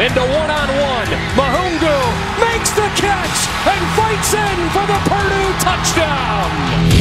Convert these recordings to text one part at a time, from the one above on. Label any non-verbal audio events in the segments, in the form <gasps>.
into one-on-one. Mahungu makes the catch and fights in for the Purdue touchdown.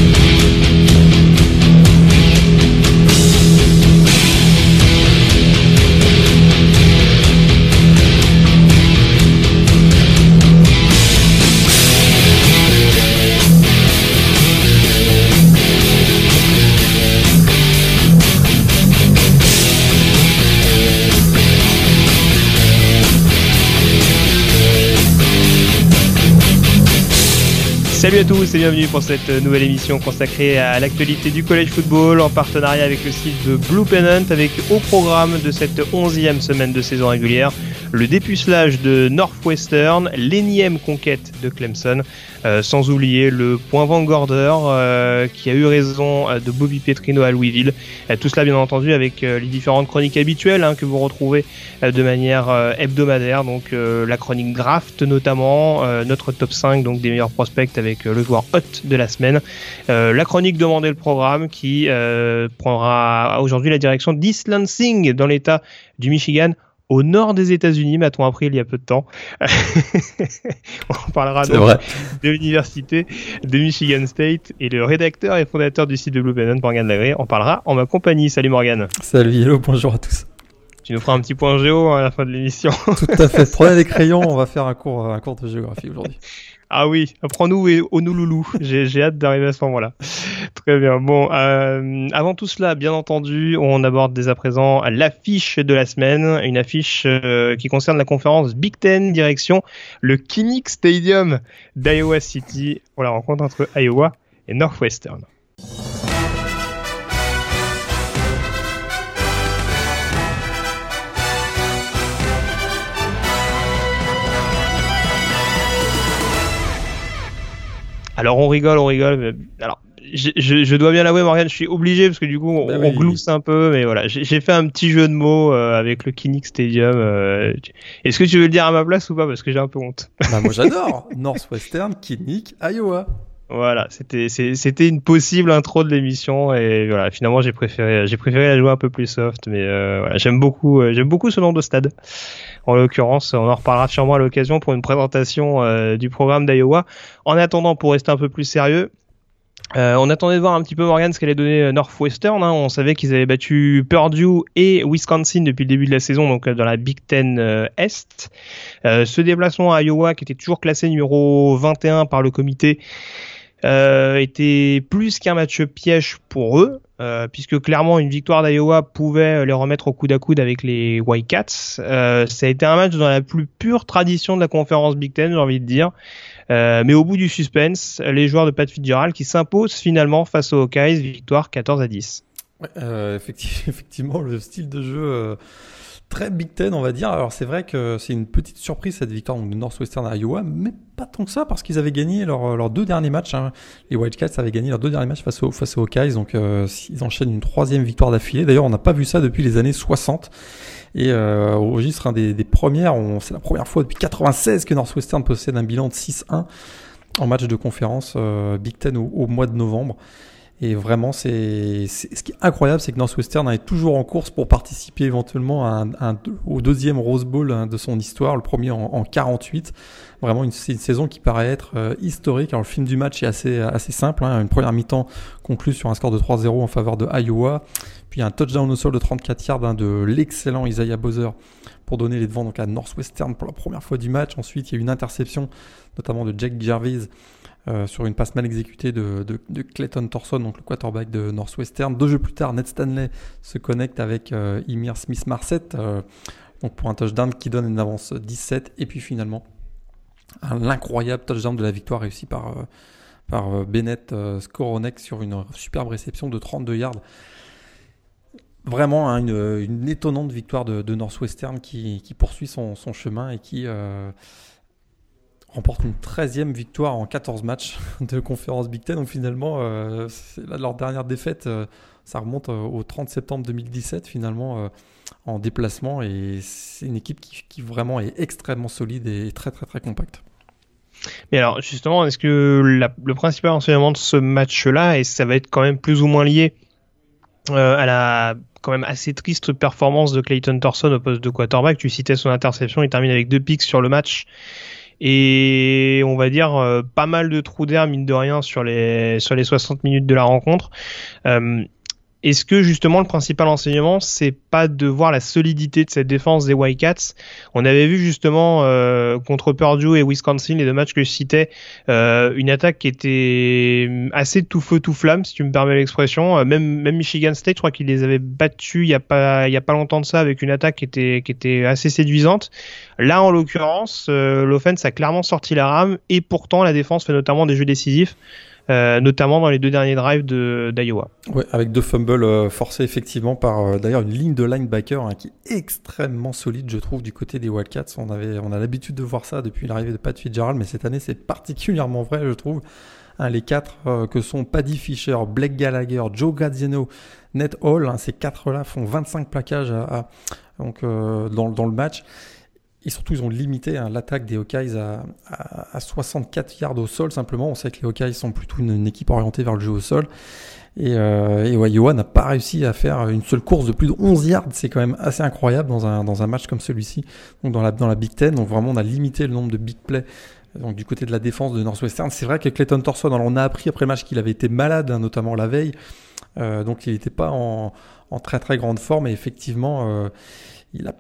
Salut à tous et bienvenue pour cette nouvelle émission consacrée à l'actualité du college football en partenariat avec le site de Blue Pennant avec au programme de cette onzième semaine de saison régulière le dépucelage de Northwestern, l'énième conquête de Clemson, euh, sans oublier le point Vanguarder euh, qui a eu raison euh, de Bobby Petrino à Louisville. Euh, tout cela bien entendu avec euh, les différentes chroniques habituelles hein, que vous retrouvez de manière hebdomadaire, donc la chronique draft notamment, notre top 5 donc des meilleurs prospects avec le joueur hot de la semaine, la chronique demandée le programme qui prendra aujourd'hui la direction d'East Lansing dans l'état du Michigan au nord des États-Unis, m'a-t-on appris il y a peu de temps. <laughs> On parlera donc vrai. de l'université de Michigan State et le rédacteur et fondateur du site de Blue Pennant, Morgan Lagré, en parlera en ma compagnie. Salut Morgan. Salut, hello, bonjour à tous. Tu nous feras un petit point géo à la fin de l'émission. Tout à fait. <laughs> Prenez des crayons, on va faire un cours, un cours de géographie aujourd'hui. Ah oui, apprends-nous et au Nouloulou. J'ai j'ai hâte d'arriver à ce moment-là. Très bien. Bon, euh, avant tout cela, bien entendu, on aborde dès à présent l'affiche de la semaine, une affiche euh, qui concerne la conférence Big Ten direction le Kinnick Stadium d'Iowa City pour la rencontre entre Iowa et Northwestern. Alors on rigole, on rigole. Mais... Alors je, je, je dois bien l'avouer, Morgan, je suis obligé parce que du coup on, Bah on glousse un peu, mais voilà, j'ai fait un petit jeu de mots euh, avec le Kinnick Stadium. euh, Est-ce que tu veux le dire à ma place ou pas? Parce que j'ai un peu honte. Bah, moi j'adore. <laughs> Northwestern, Kinnick, Iowa. Voilà, c'était c'était une possible intro de l'émission et voilà, finalement j'ai préféré j'ai préféré la jouer un peu plus soft, mais euh, voilà, j'aime beaucoup euh, j'aime beaucoup ce nom de stade. En l'occurrence, on en reparlera sûrement à l'occasion pour une présentation euh, du programme d'Iowa. En attendant, pour rester un peu plus sérieux. Euh, on attendait de voir un petit peu Morgan ce qu'allait donner Northwestern. Hein. On savait qu'ils avaient battu Purdue et Wisconsin depuis le début de la saison, donc euh, dans la Big Ten euh, Est. Euh, ce déplacement à Iowa, qui était toujours classé numéro 21 par le comité, était plus qu'un match piège pour eux, euh, puisque clairement une victoire d'Iowa pouvait les remettre au coude à coude avec les Wildcats. Euh, ça a été un match dans la plus pure tradition de la conférence Big Ten, j'ai envie de dire. Euh, mais au bout du suspense, les joueurs de Pat Fitzgerald qui s'imposent finalement face aux Hawkeyes, victoire 14 à 10. Ouais, euh, <laughs> effectivement, le style de jeu euh, très Big Ten, on va dire. Alors c'est vrai que c'est une petite surprise cette victoire de Northwestern à Iowa, mais pas tant que ça parce qu'ils avaient gagné leurs deux derniers matchs. hein. Les Wildcats avaient gagné leurs deux derniers matchs face aux face aux Hawkeyes, donc euh, ils enchaînent une troisième victoire d'affilée. D'ailleurs, on n'a pas vu ça depuis les années 60. Et euh, au registre un des, des premières, c'est la première fois depuis 96 que Northwestern possède un bilan de 6-1 en match de conférence euh, Big Ten au, au mois de novembre. Et vraiment, c'est ce qui est incroyable, c'est que Northwestern est toujours en course pour participer éventuellement à un, un- au deuxième Rose Bowl hein, de son histoire, le premier en, en 48. Vraiment, une, c'est une saison qui paraît être euh, historique. Alors, le film du match est assez, assez simple. hein. Une première mi-temps conclue sur un score de 3-0 en faveur de Iowa. Puis un touchdown au sol de 34 yards hein, de l'excellent Isaiah Bowser pour donner les devants donc à Northwestern pour la première fois du match. Ensuite, il y a une interception, notamment de Jack Jarvis, euh, sur une passe mal exécutée de, Clayton Thorson, donc le quarterback de Northwestern. Deux jeux plus tard, Ned Stanley se connecte avec euh, Emir Smith-Marset, euh, donc pour un touchdown qui donne une avance 17. Et puis finalement, l'incroyable touchdown de la victoire réussi par, euh, euh, Bennett euh, Skoronek sur une superbe réception de 32 yards. Vraiment hein, une, étonnante victoire de, Northwestern qui, poursuit son, chemin et qui euh, remporte une 13e victoire en 14 matchs de conférence Big Ten. Donc finalement, euh, leur dernière défaite, euh, ça remonte euh, au 30 septembre 2017 finalement en déplacement. Et c'est une équipe qui, vraiment est extrêmement solide et très très très compacte. Mais alors, justement, est-ce que le principal enseignement de ce match-là, et ça va être quand même plus ou moins lié à la quand même assez triste performance de Clayton Thorson au poste de quarterback. Tu citais son interception, il termine avec deux picks sur le match et on va dire euh, pas mal de trous d'air mine de rien sur les sur les 60 minutes de la rencontre. Euh, est-ce que justement le principal enseignement, c'est pas de voir la solidité de cette défense des Wildcats? On avait vu justement euh, contre Purdue et Wisconsin, les deux matchs que je citais, euh, une attaque qui était assez tout feu tout flamme, si tu me permets l'expression. Euh, même même Michigan State, je crois qu'ils les avaient battus il y a pas il y a pas longtemps de ça avec une attaque qui était qui était assez séduisante. Là, en l'occurrence, euh, l'offense a clairement sorti la rame et pourtant la défense fait notamment des jeux décisifs. Euh, notamment dans les deux derniers drives d'Iowa. Ouais, avec deux fumbles euh, forcés effectivement par euh, d'ailleurs une ligne de linebacker hein, qui est extrêmement solide, je trouve, du côté des Wildcats. On avait, on a l'habitude de voir ça depuis l'arrivée de Pat Fitzgerald, mais cette année c'est particulièrement vrai, je trouve. Hein, les quatre que sont Paddy Fisher, Blake Gallagher, Joe Gazzino, Ned Hall, hein, ces quatre-là font 25 plaquages donc, dans le match. Et surtout, ils ont limité hein, l'attaque des Hawkeyes à, à, 64 yards au sol simplement. On sait que les Hawkeyes sont plutôt une, équipe orientée vers le jeu au sol. Et, euh, et n'a pas réussi à faire une seule course de plus de 11 yards. C'est quand même assez incroyable dans un, dans un match comme celui-ci. Donc dans la, dans la Big Ten, donc vraiment on a limité le nombre de big plays. Donc du côté de la défense de Northwestern, c'est vrai que Clayton Thorson, on a appris après le match qu'il avait été malade, hein, notamment la veille. Euh, donc il n'était pas en, en, très très grande forme. Et effectivement, euh, il a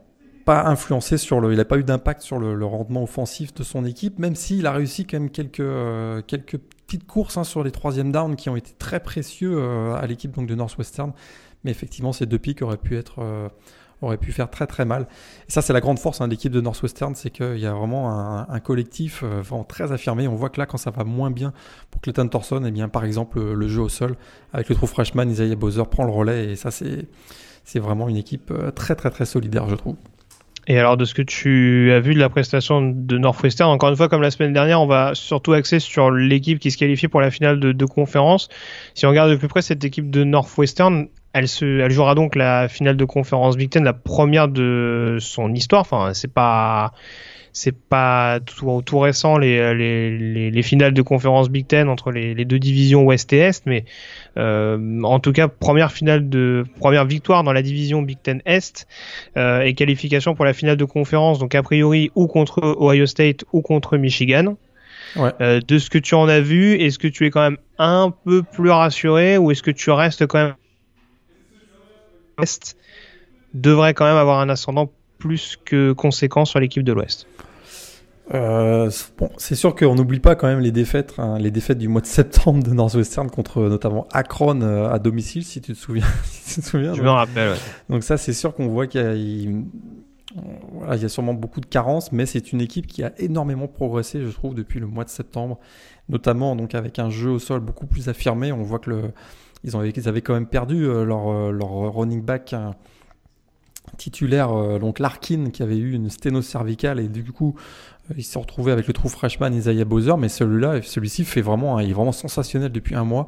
influencé sur le, il n'a pas eu d'impact sur le, rendement offensif de son équipe, même s'il a réussi quand même quelques, euh, quelques petites courses hein, sur les troisièmes downs qui ont été très précieux euh, à l'équipe donc de Northwestern. Mais effectivement, ces deux pics auraient pu être, euh, auraient pu faire très très mal. Et ça, c'est la grande force hein, de l'équipe de Northwestern, c'est qu'il y a vraiment un, collectif vraiment très affirmé. On voit que là, quand ça va moins bien pour Clayton Thorson, et eh bien par exemple le jeu au sol avec le trou freshman, Isaiah Bowser prend le relais et ça c'est c'est vraiment une équipe très très très solidaire, je trouve. Et alors, de ce que tu as vu de la prestation de Northwestern, encore une fois, comme la semaine dernière, on va surtout axer sur l'équipe qui se qualifie pour la finale de, de, conférence. Si on regarde de plus près cette équipe de Northwestern, elle, se, elle jouera donc la finale de conférence Big Ten, la première de son histoire. Enfin, c'est pas, c'est pas tout, tout récent les, les, les, finales de conférence Big Ten entre les, les, deux divisions Ouest et Est, mais euh, en tout cas première finale de première victoire dans la division Big Ten Est euh, et qualification pour la finale de conférence, donc a priori ou contre Ohio State ou contre Michigan. Ouais. Euh, de ce que tu en as vu, est-ce que tu es quand même un peu plus rassuré ou est-ce que tu restes quand même Est devrait quand même avoir un ascendant plus que conséquent sur l'équipe de l'Ouest. Euh, bon, c'est sûr qu'on n'oublie pas quand même les défaites, hein, les défaites du mois de septembre de Northwestern contre notamment Akron euh, à domicile, si tu te souviens. <laughs> si tu te souviens Je me rappelle. Ouais. Donc ça, c'est sûr qu'on voit qu'il y a, il, voilà, il y a sûrement beaucoup de carences, mais c'est une équipe qui a énormément progressé, je trouve, depuis le mois de septembre, notamment donc avec un jeu au sol beaucoup plus affirmé. On voit que le, ils, ont, ils avaient quand même perdu euh, leur, leur running back. Hein, titulaire, euh, donc Larkin, qui avait eu une sténose cervicale et du coup, euh, il s'est retrouvé avec le trou freshman Isaiah Bowser, mais celui-là, celui-ci fait vraiment, il est vraiment sensationnel depuis un mois.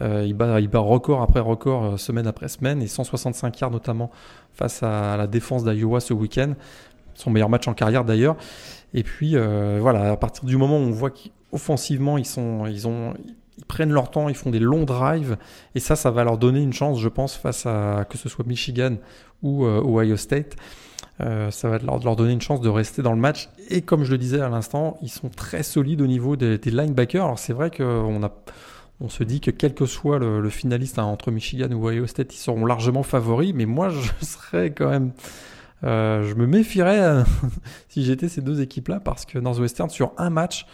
Euh, il, bat, il bat record après record, semaine après semaine, et 165 yards notamment face à la défense d'Iowa ce week-end. Son meilleur match en carrière d'ailleurs. Et puis voilà, à partir du moment où on voit qu'offensivement ils sont, ils ont, ils prennent leur temps, ils font des longs drives, et ça, ça va leur donner une chance, je pense, face à que ce soit Michigan ou euh, Ohio State. Euh, ça va leur, donner une chance de rester dans le match. Et comme je le disais à l'instant, ils sont très solides au niveau des, linebackers. Alors c'est vrai qu'on on se dit que quel que soit le, finaliste hein, entre Michigan ou Ohio State, ils seront largement favoris. Mais moi, je <laughs> serais quand même, euh, je me méfierais <laughs> si j'étais ces deux équipes-là parce que Northwestern sur un match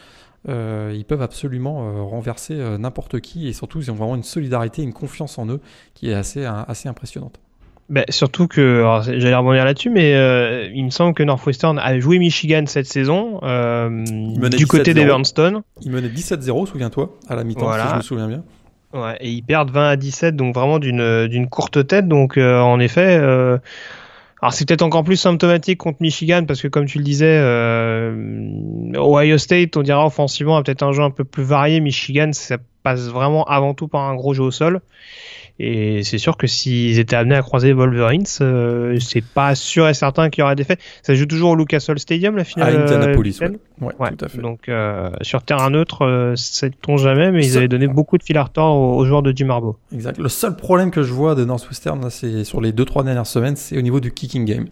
euh, ils peuvent absolument euh, renverser euh, n'importe qui et surtout ils ont vraiment une solidarité, une confiance en eux qui est assez, assez impressionnante. Bah, surtout que, j'allais rebondir là-dessus, mais il me semble que Northwestern a joué Michigan cette saison du côté d'Evanston. Il menait 17-0, souviens-toi, à la mi-temps, si je me souviens bien. Ouais, et ils perdent 20 à 17, donc vraiment d'une d'une courte tête. Donc en effet, alors c'est peut-être encore plus symptomatique contre Michigan parce que comme tu le disais, euh, Ohio State, on dira offensivement, a peut-être un jeu un peu plus varié. Michigan, ça passe vraiment avant tout par un gros jeu au sol. Et c'est sûr que s'ils étaient amenés à croiser Wolverines, euh, c'est pas sûr et certain qu'il y aurait des faits. Ça joue toujours au Lucas Oil Stadium, la finale. À Indianapolis, euh, ouais. Ouais, tout à fait. Donc euh, sur terrain neutre, euh, sait-on jamais, mais ils avaient donné beaucoup de fil à retordre aux, aux joueurs de Jim Harbaugh. Exact. Le seul problème que je vois de Northwestern, là, c'est sur les deux trois dernières semaines, c'est au niveau du kicking game.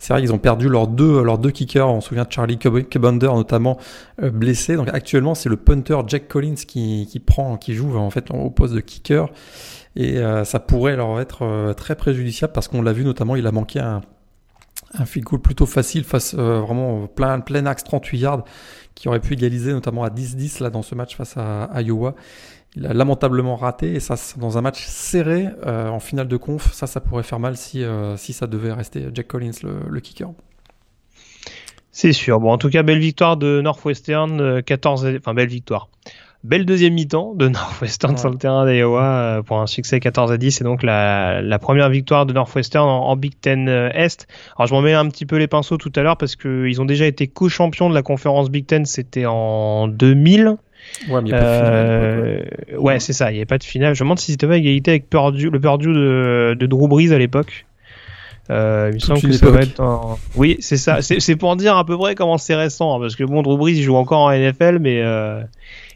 C'est vrai qu'ils ont perdu leurs deux, leurs deux kickers. On se souvient de Charlie Cub- Cubander notamment euh, blessé. Donc actuellement, c'est le punter Jack Collins qui, qui prend, qui joue en fait au poste de kicker. Et euh, ça pourrait leur être euh, très préjudiciable parce qu'on l'a vu notamment, il a manqué un, un field goal plutôt facile face euh, vraiment plein, plein axe 38 yards qui aurait pu égaliser notamment à 10-10 là dans ce match face à Iowa. Il a lamentablement raté et ça dans un match serré euh, en finale de conf, ça ça pourrait faire mal si euh, si ça devait rester Jack Collins le, le kicker. C'est sûr. Bon, en tout cas, belle victoire de Northwestern, euh, 14, à- enfin belle victoire. Belle deuxième mi-temps de <laughs> Northwestern Ouais. sur le terrain d'Iowa euh, pour un succès 14 à 10 et donc la, la première victoire de Northwestern en, en Big Ten euh, Est. Alors je m'en mets un petit peu les pinceaux tout à l'heure parce que ils ont déjà été co-champions de la conférence Big Ten, c'était en 2000. Ouais, mais il y a pas de finale ouais. Euh, ouais, c'est ça, il n'y avait pas de finale. Je me demande si c'était pas égalité avec Purdue, le Purdue de, de Drew Brees à l'époque. Euh, il me semble que ça va être. Oui, c'est ça. C'est pour dire à peu près comment c'est récent. hein, parce que bon, Drew Brees, il joue encore en NFL, mais euh,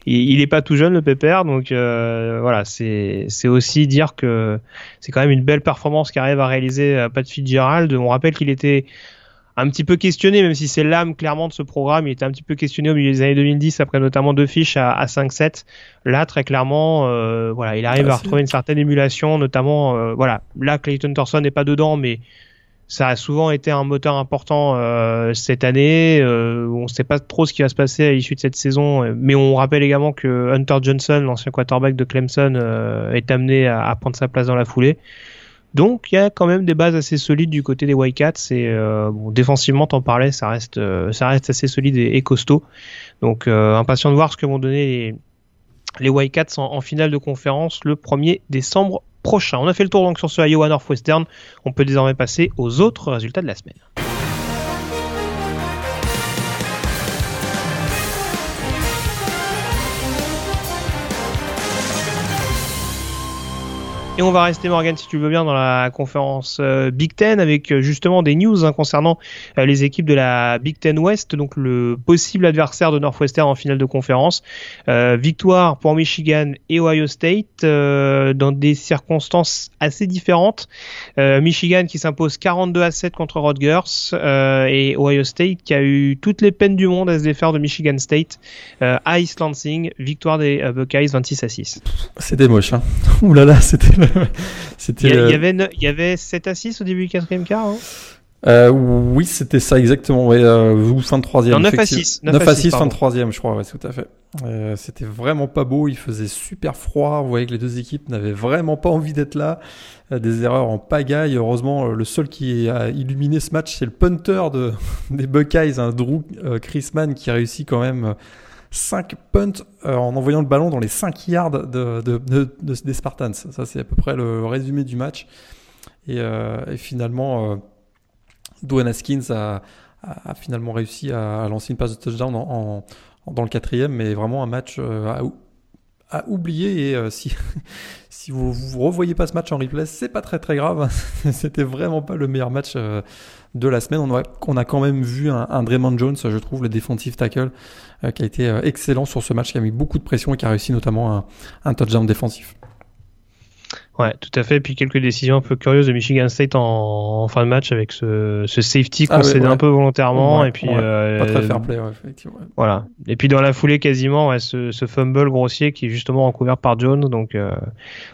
il, il est pas tout jeune, le pépère. Donc euh, voilà, c'est c'est aussi dire que c'est quand même une belle performance qu'arrive à réaliser Pat Fitzgerald. On rappelle qu'il était un petit peu questionné, même si c'est l'âme clairement de ce programme. Il était un petit peu questionné au milieu des années 2010, après notamment deux fiches à, à 5-7. Là, très clairement, euh, voilà, il arrive Ah, à retrouver une certaine émulation, notamment, euh, voilà, là, Clayton Thorson n'est pas dedans, mais ça a souvent été un moteur important euh, cette année. Euh, on ne sait pas trop ce qui va se passer à l'issue de cette saison, mais on rappelle également que Hunter Johnson, l'ancien quarterback de Clemson, euh, est amené à, à prendre sa place dans la foulée. Donc il y a quand même des bases assez solides du côté des Wildcats et euh, défensivement t'en parlais, ça reste euh, assez solide et, et costaud. Donc euh, impatient de voir ce que vont donner les les Wildcats en, en finale de conférence le 1er décembre prochain. On a fait le tour donc sur ce Iowa Northwestern. On peut désormais passer aux autres résultats de la semaine. Et on va rester, Morgan, si tu veux bien, dans la conférence euh, Big Ten avec euh, justement des news hein, concernant euh, les équipes de la Big Ten West, donc le possible adversaire de Northwestern en finale de conférence. Victoire pour Michigan et Ohio State dans des circonstances assez différentes. Michigan qui s'impose 42 à 7 contre Rutgers et Ohio State qui a eu toutes les peines du monde à se défaire de Michigan State à East Lansing. Victoire des Buckeyes 26 à 6. C'était moche, hein. <laughs> Ouh là là, c'était <laughs> c'était. Il y, euh, avait, ne- il y avait 7 à 6 au début du quatrième quart. Hein Euh, oui, c'était ça exactement. Ouais, euh, ou fin de troisième. Non, 9 à effectivement. 6, 9 à 6, fin de troisième, je crois. Ouais, tout à fait. Euh, c'était vraiment pas beau. Il faisait super froid. Vous voyez que les deux équipes n'avaient vraiment pas envie d'être là. Des erreurs en pagaille. Heureusement, le seul qui a illuminé ce match, c'est le punter de, <laughs> des Buckeyes, hein, Drew Chrisman, qui a réussi quand même. 5 punts euh, en envoyant le ballon dans les 5 yards de, de- de- de- des Spartans. Ça, c'est à peu près le résumé du match. Et, euh, finalement, euh, Dwayne Haskins a, finalement réussi à, lancer une passe de touchdown dans le quatrième, mais vraiment un match à, ou- à oublier. Et <laughs> si, vous, vous revoyez pas ce match en replay, c'est pas très très grave. <laughs> C'était vraiment pas le meilleur match de la semaine. On a, quand même vu un, un Draymond Jones, je trouve, le defensive tackle, qui a été euh, excellent sur ce match, qui a mis beaucoup de pression et qui a réussi notamment un, un touchdown défensif. Ouais, tout à fait. Puis quelques décisions un peu curieuses de Michigan State en, en fin de match avec ce, ce safety Ah ouais, concédé ouais. un peu volontairement. Ouais, et puis ouais. euh, Pas très fair play, ouais, effectivement. ouais. Voilà. Et puis dans la foulée quasiment, ouais, ce, ce fumble grossier qui est justement recouvert par Jones. Donc euh,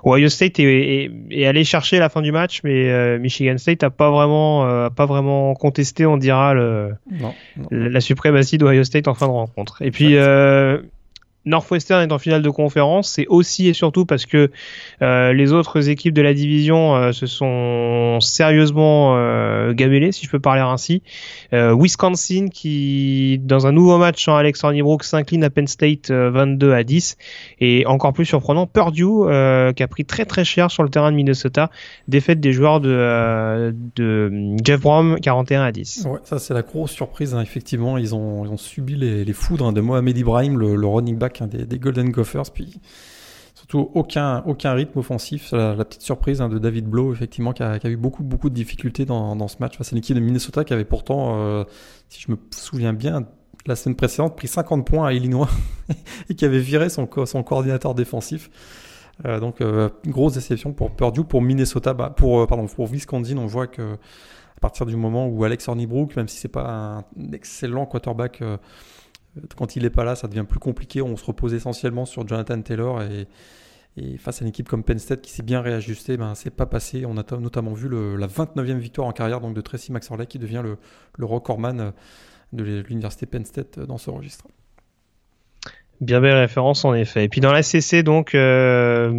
Ohio State est, est, est allé chercher la fin du match, mais euh, Michigan State a pas vraiment, euh, a pas vraiment contesté, on dira le, Non, non. la, la suprématie d'Ohio State en fin de rencontre. Et puis euh, Northwestern est en finale de conférence, c'est aussi et surtout parce que euh, les autres équipes de la division euh, se sont sérieusement euh, gamellées, si je peux parler ainsi. Euh, Wisconsin qui, dans un nouveau match en Alex Hornibrook, s'incline à Penn State euh, 22 à 10. Et encore plus surprenant, Purdue qui a pris très très cher sur le terrain de Minnesota, défaite des joueurs de, Jeff Brom 41 à 10. Ouais, ça c'est la grosse surprise. hein. Effectivement, ils ont, subi les, foudres hein, de Mohamed Ibrahim, le running back hein, des, Golden Gophers. Puis surtout aucun, aucun rythme offensif. La, petite surprise hein, de David Blow, effectivement, qui a, qui a, eu beaucoup, beaucoup de difficultés dans, dans ce match face à l'équipe de Minnesota qui avait pourtant, euh, si je me souviens bien, la semaine précédente, pris 50 points à Illinois <laughs> et qui avait viré son, son coordinateur défensif. Euh, donc, euh, grosse déception pour Purdue, pour Minnesota, bah, pour, pardon, pour Wisconsin, on voit que à partir du moment où Alex Hornibrook, même si c'est pas un excellent quarterback, quand il n'est pas là, ça devient plus compliqué. On se repose essentiellement sur Jonathan Taylor et, face à une équipe comme Penn State qui s'est bien réajustée, ben, c'est pas passé. On a notamment vu la 29e victoire en carrière donc de Tracy McSorley qui devient le, recordman de l'université Penn State dans ce registre. Bien belle référence en effet. Et puis dans la CC donc, euh,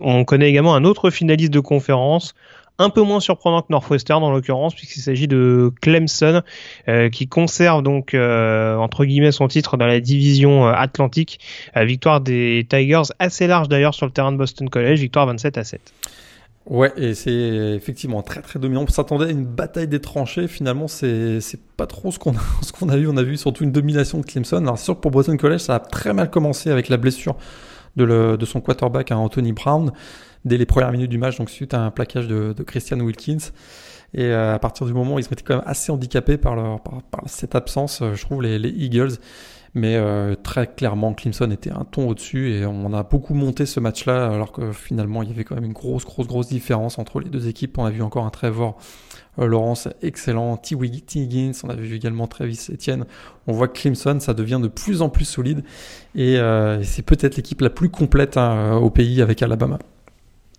on connaît également un autre finaliste de conférence, un peu moins surprenant que Northwestern en l'occurrence puisqu'il s'agit de Clemson euh, qui conserve donc euh, entre guillemets son titre dans la division euh, Atlantique. victoire des Tigers assez large d'ailleurs sur le terrain de Boston College, victoire 27 à 7. Ouais, et c'est effectivement très très dominant. On s'attendait à une bataille des tranchées. Finalement, c'est pas trop ce qu'on a <laughs> ce a vu. On a vu surtout une domination de Clemson. Alors sûr que pour Boston College, ça a très mal commencé avec la blessure de, son quarterback à Anthony Brown dès les premières minutes du match, donc suite à un plaquage de, Christian Wilkins. Et euh, à partir du moment où ils se étaient quand même assez handicapés par, cette absence, euh, je trouve, les, les Eagles. Mais euh, très clairement, Clemson était un ton au-dessus et on a beaucoup monté ce match-là, alors que finalement, il y avait quand même une grosse, grosse, grosse différence entre les deux équipes. On a vu encore un Trevor euh, Laurence excellent, T. Higgins, on a vu également Travis Etienne. On voit que Clemson, ça devient de plus en plus solide et c'est peut-être l'équipe la plus complète hein, au pays avec Alabama.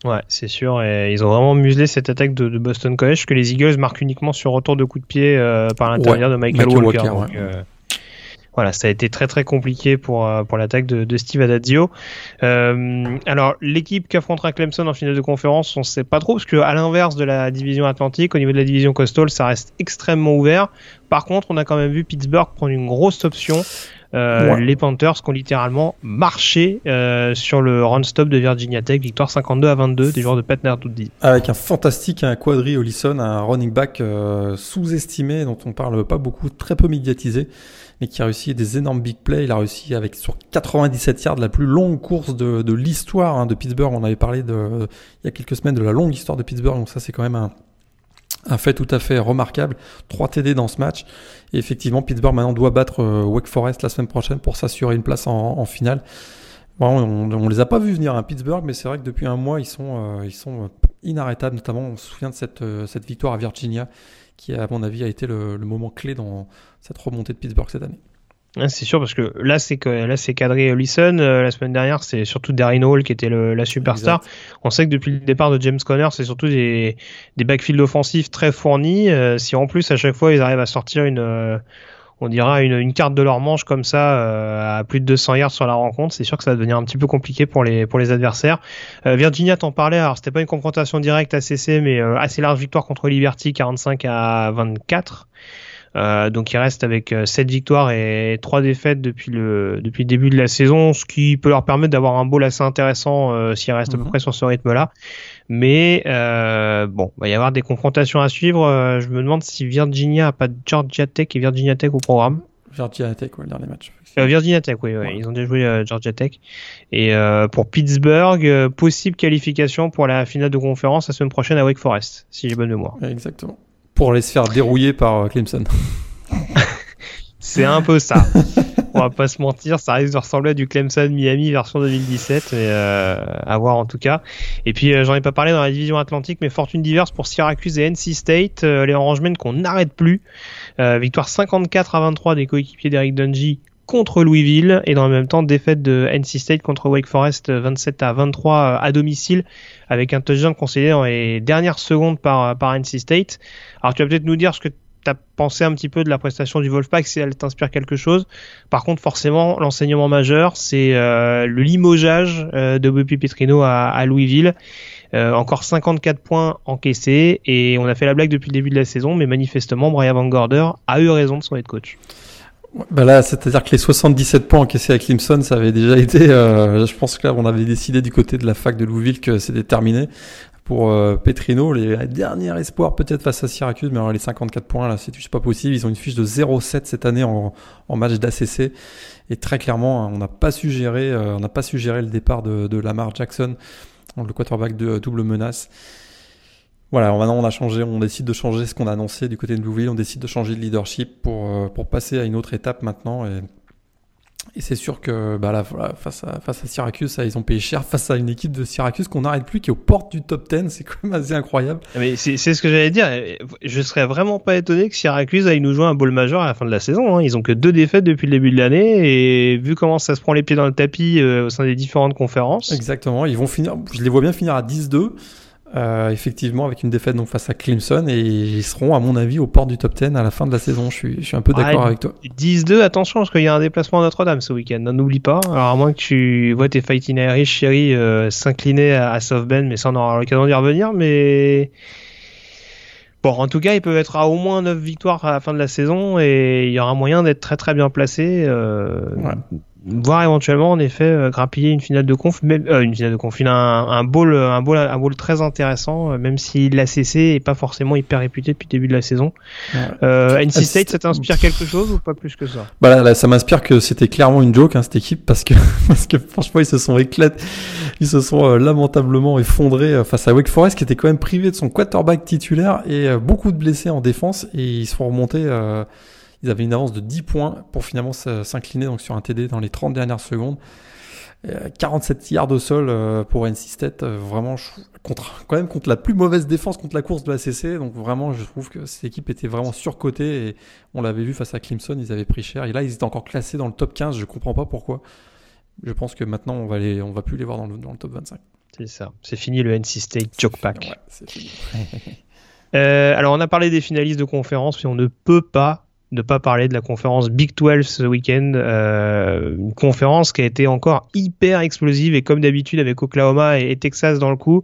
Ouais, c'est sûr. Et ils ont vraiment muselé cette attaque de, de, Boston College que les Eagles marquent uniquement sur retour de coup de pied euh, par l'intérieur ouais, de Michael, Michael Walker. Walker donc, ouais. euh, voilà, ça a été très très compliqué pour euh, pour l'attaque de, de, Steve Adazio. Euh, alors l'équipe qui affrontera Clemson en finale de conférence, on sait pas trop parce que à l'inverse de la division Atlantique, au niveau de la division Coastal, ça reste extrêmement ouvert. Par contre, on a quand même vu Pittsburgh prendre une grosse option. Euh, ouais. Les Panthers qui ont littéralement marché euh, sur le run-stop de Virginia Tech, victoire 52 à 22 des joueurs de Pat Narduzzi. Avec un fantastique un quadri Olison, un running back euh, sous-estimé dont on parle pas beaucoup, très peu médiatisé, mais qui a réussi des énormes big plays. Il a réussi avec sur 97 yards la plus longue course de, de l'histoire hein, de Pittsburgh. On avait parlé de, il y a quelques semaines de la longue histoire de Pittsburgh, donc ça c'est quand même un un fait tout à fait remarquable. 3 TD dans ce match. Et effectivement, Pittsburgh maintenant doit battre euh, Wake Forest la semaine prochaine pour s'assurer une place en, finale. On, on, les a pas vus venir à Pittsburgh, mais c'est vrai que depuis un mois, ils sont, euh, sont inarrêtables. Notamment, on se souvient de cette, euh, victoire à Virginia, qui, à mon avis, a été le moment clé dans cette remontée de Pittsburgh cette année. Ah, c'est sûr parce que là c'est là c'est cadré Listen euh, la semaine dernière c'est surtout Darren Hall qui était le, la superstar. Exact. On sait que depuis le départ de James Conner c'est surtout des des backfields offensifs très fournis. Euh, si en plus à chaque fois ils arrivent à sortir une euh, on dira une, une, carte de leur manche comme ça euh, à plus de 200 yards sur la rencontre, c'est sûr que ça va devenir un petit peu compliqué pour les pour les adversaires. Euh, Virginia t'en parlait, alors c'était pas une confrontation directe à CC mais euh, assez large victoire contre Liberty 45 à 24. Euh, donc il reste avec euh, 7 victoires et 3 défaites depuis le, depuis le début de la saison, ce qui peut leur permettre d'avoir un bowl assez intéressant euh, s'ils restent mm -hmm. à peu près sur ce rythme-là. Mais euh, bon, il va y avoir des confrontations à suivre. je me demande si Virginia a pas Georgia Tech et Virginia Tech au programme. Virginia Tech, ouais, le dernier match. Virginia Tech, oui, ouais. Ouais. ils ont déjà joué Georgia Tech. Et pour Pittsburgh, possible qualification pour la finale de conférence la semaine prochaine à Wake Forest, si j'ai bonne mémoire. Exactement pour aller se faire dérouiller par Clemson. <laughs> c'est un peu ça. On va pas se mentir, ça risque de ressembler à du Clemson Miami version 2017, mais euh, à voir en tout cas. Et puis euh, j'en ai pas parlé dans la division Atlantique, mais fortune diverse pour Syracuse et NC State, euh, les Orangemen qu'on n'arrête plus. Euh, victoire 54 à 23 des coéquipiers d'Eric Dungy contre Louisville et dans le même temps défaite de NC State contre Wake Forest 27 à 23 à domicile avec un touchdown concédé dans les dernières secondes par, par NC State. Alors tu vas peut-être nous dire ce que tu as pensé un petit peu de la prestation du Wolfpack si elle t'inspire quelque chose. Par contre, forcément, l'enseignement majeur, c'est euh, le limogeage euh, de Bobby Petrino à, Louisville. Euh, encore 54 points encaissés et on a fait la blague depuis le début de la saison, mais manifestement, Brian Van Gorder a eu raison de son head coach. Bah là, c'est-à-dire que les 77 points encaissés à Clemson, ça avait déjà été. Euh, je pense que là, on avait décidé du côté de la fac de Louisville que c'était terminé pour euh, Petrino. Les derniers espoirs peut-être face à Syracuse, mais alors les 54 points là, c'est pas possible. Ils ont une fiche de 0-7 cette année en, en match d'ACC Et très clairement, on n'a pas su gérer, on n'a pas su gérer le départ de, de Lamar Jackson, le quarterback de double menace. Voilà, maintenant on a changé, on décide de changer ce qu'on a annoncé du côté de Louisville, on décide de changer de leadership pour, pour passer à une autre étape maintenant. Et et c'est sûr que bah là, face, à, face à Syracuse, ils ont payé cher face à une équipe de Syracuse qu'on n'arrête plus, qui est aux portes du top 10. C'est quand même assez incroyable. Mais c'est ce que j'allais dire. Je serais vraiment pas étonné que Syracuse aille nous jouer un bowl majeur à la fin de la saison. Hein. Ils ont que deux défaites depuis le début de l'année. Et vu comment ça se prend les pieds dans le tapis euh, au sein des différentes conférences. Exactement. Ils vont finir, je les vois bien finir à 10-2. Euh, effectivement, avec une défaite donc face à Clemson, et ils seront, à mon avis, aux portes du top 10 à la fin de la saison. Je suis, je suis un peu d'accord avec toi. 10-2, attention, parce qu'il y a un déplacement à Notre-Dame ce week-end. N'oublie pas. Alors, à moins que tu vois tes Fighting Irish, chérie, euh, s'incliner à, à South Bend, mais ça, on aura l'occasion d'y revenir. Mais bon, en tout cas, ils peuvent être à au moins 9 victoires à la fin de la saison, et il y aura moyen d'être très très bien placé. Euh, ouais voir éventuellement en effet euh, grappiller une finale de conf même euh, une finale de conf un, un bowl un bowl un bowl très intéressant euh, même si l'ACC est pas forcément hyper réputé depuis le début de la saison. Euh, NC State ça t'inspire quelque chose ou pas plus que ça? Bah là, ça m'inspire que c'était clairement une joke hein, cette équipe parce que <laughs> parce que franchement ils se sont éclatés ils se sont lamentablement effondrés face à Wake Forest qui était quand même privé de son quarterback titulaire et beaucoup de blessés en défense et ils se font remonter ils avaient une avance de 10 points pour finalement s'incliner donc sur un TD dans les 30 dernières secondes. 47 euh, yards au sol euh, pour NC State, euh, vraiment contre quand même contre la plus mauvaise défense contre la course de la CC. Donc vraiment, je trouve que cette équipe était vraiment surcotée et on l'avait vu face à Clemson, ils avaient pris cher. Et là, ils étaient encore classés dans le top 15. Je comprends pas pourquoi. Je pense que maintenant, on va les, on va plus les voir dans le, dans le top 25. C'est ça. C'est fini le NC State joke pack. <laughs> alors, on a parlé des finalistes de conférence, mais on ne peut pas ne pas parler de la conférence Big 12 ce week-end, euh, une conférence qui a été encore hyper explosive et comme d'habitude avec Oklahoma et, Texas dans le coup.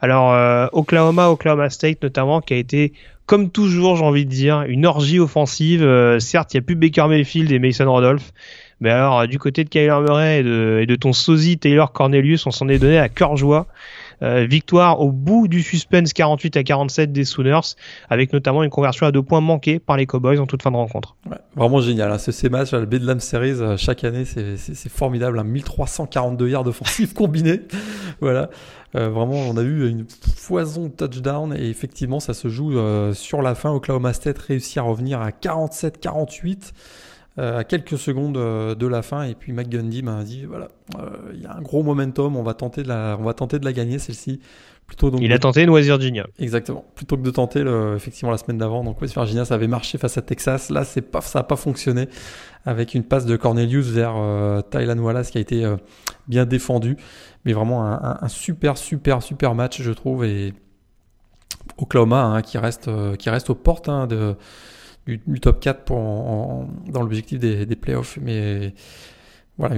Alors euh, Oklahoma, Oklahoma State notamment, qui a été comme toujours, j'ai envie de dire, une orgie offensive. Euh, certes, il n'y a plus Baker Mayfield et Mason Rodolph, mais alors du côté de Kyler Murray et de, et de ton sosie Taylor Cornelius, on s'en est donné à cœur joie. Euh, victoire au bout du suspense 48 à 47 des Sooners, avec notamment une conversion à deux points manqués par les Cowboys en toute fin de rencontre. Vraiment génial. Hein. Ce, ces matchs, la Bedlam Series, euh, chaque année, c'est formidable. Hein. 1342 yards offensifs <laughs> combinés. voilà. Euh, vraiment, on a eu une foison de touchdown et effectivement, ça se joue sur la fin. Oklahoma State réussit à revenir à 47-48. Euh, à quelques secondes euh, de la fin. Et puis McGundy m'a dit voilà, euh, il y a un gros momentum, on va tenter de la, on va tenter de la gagner celle-ci. Plutôt donc il a tenté une West Virginia. Exactement. Plutôt que de tenter le, effectivement la semaine d'avant. Donc West Virginia, ça avait marché face à Texas. Là, c'est pas, ça a pas fonctionné avec une passe de Cornelius vers euh, Thailand Wallace qui a été bien défendu. Mais vraiment un, un, super, super, super match, je trouve. Et Oklahoma hein, qui reste, qui reste aux portes hein, de du, top 4 pour dans l'objectif des, des, playoffs. Mais voilà,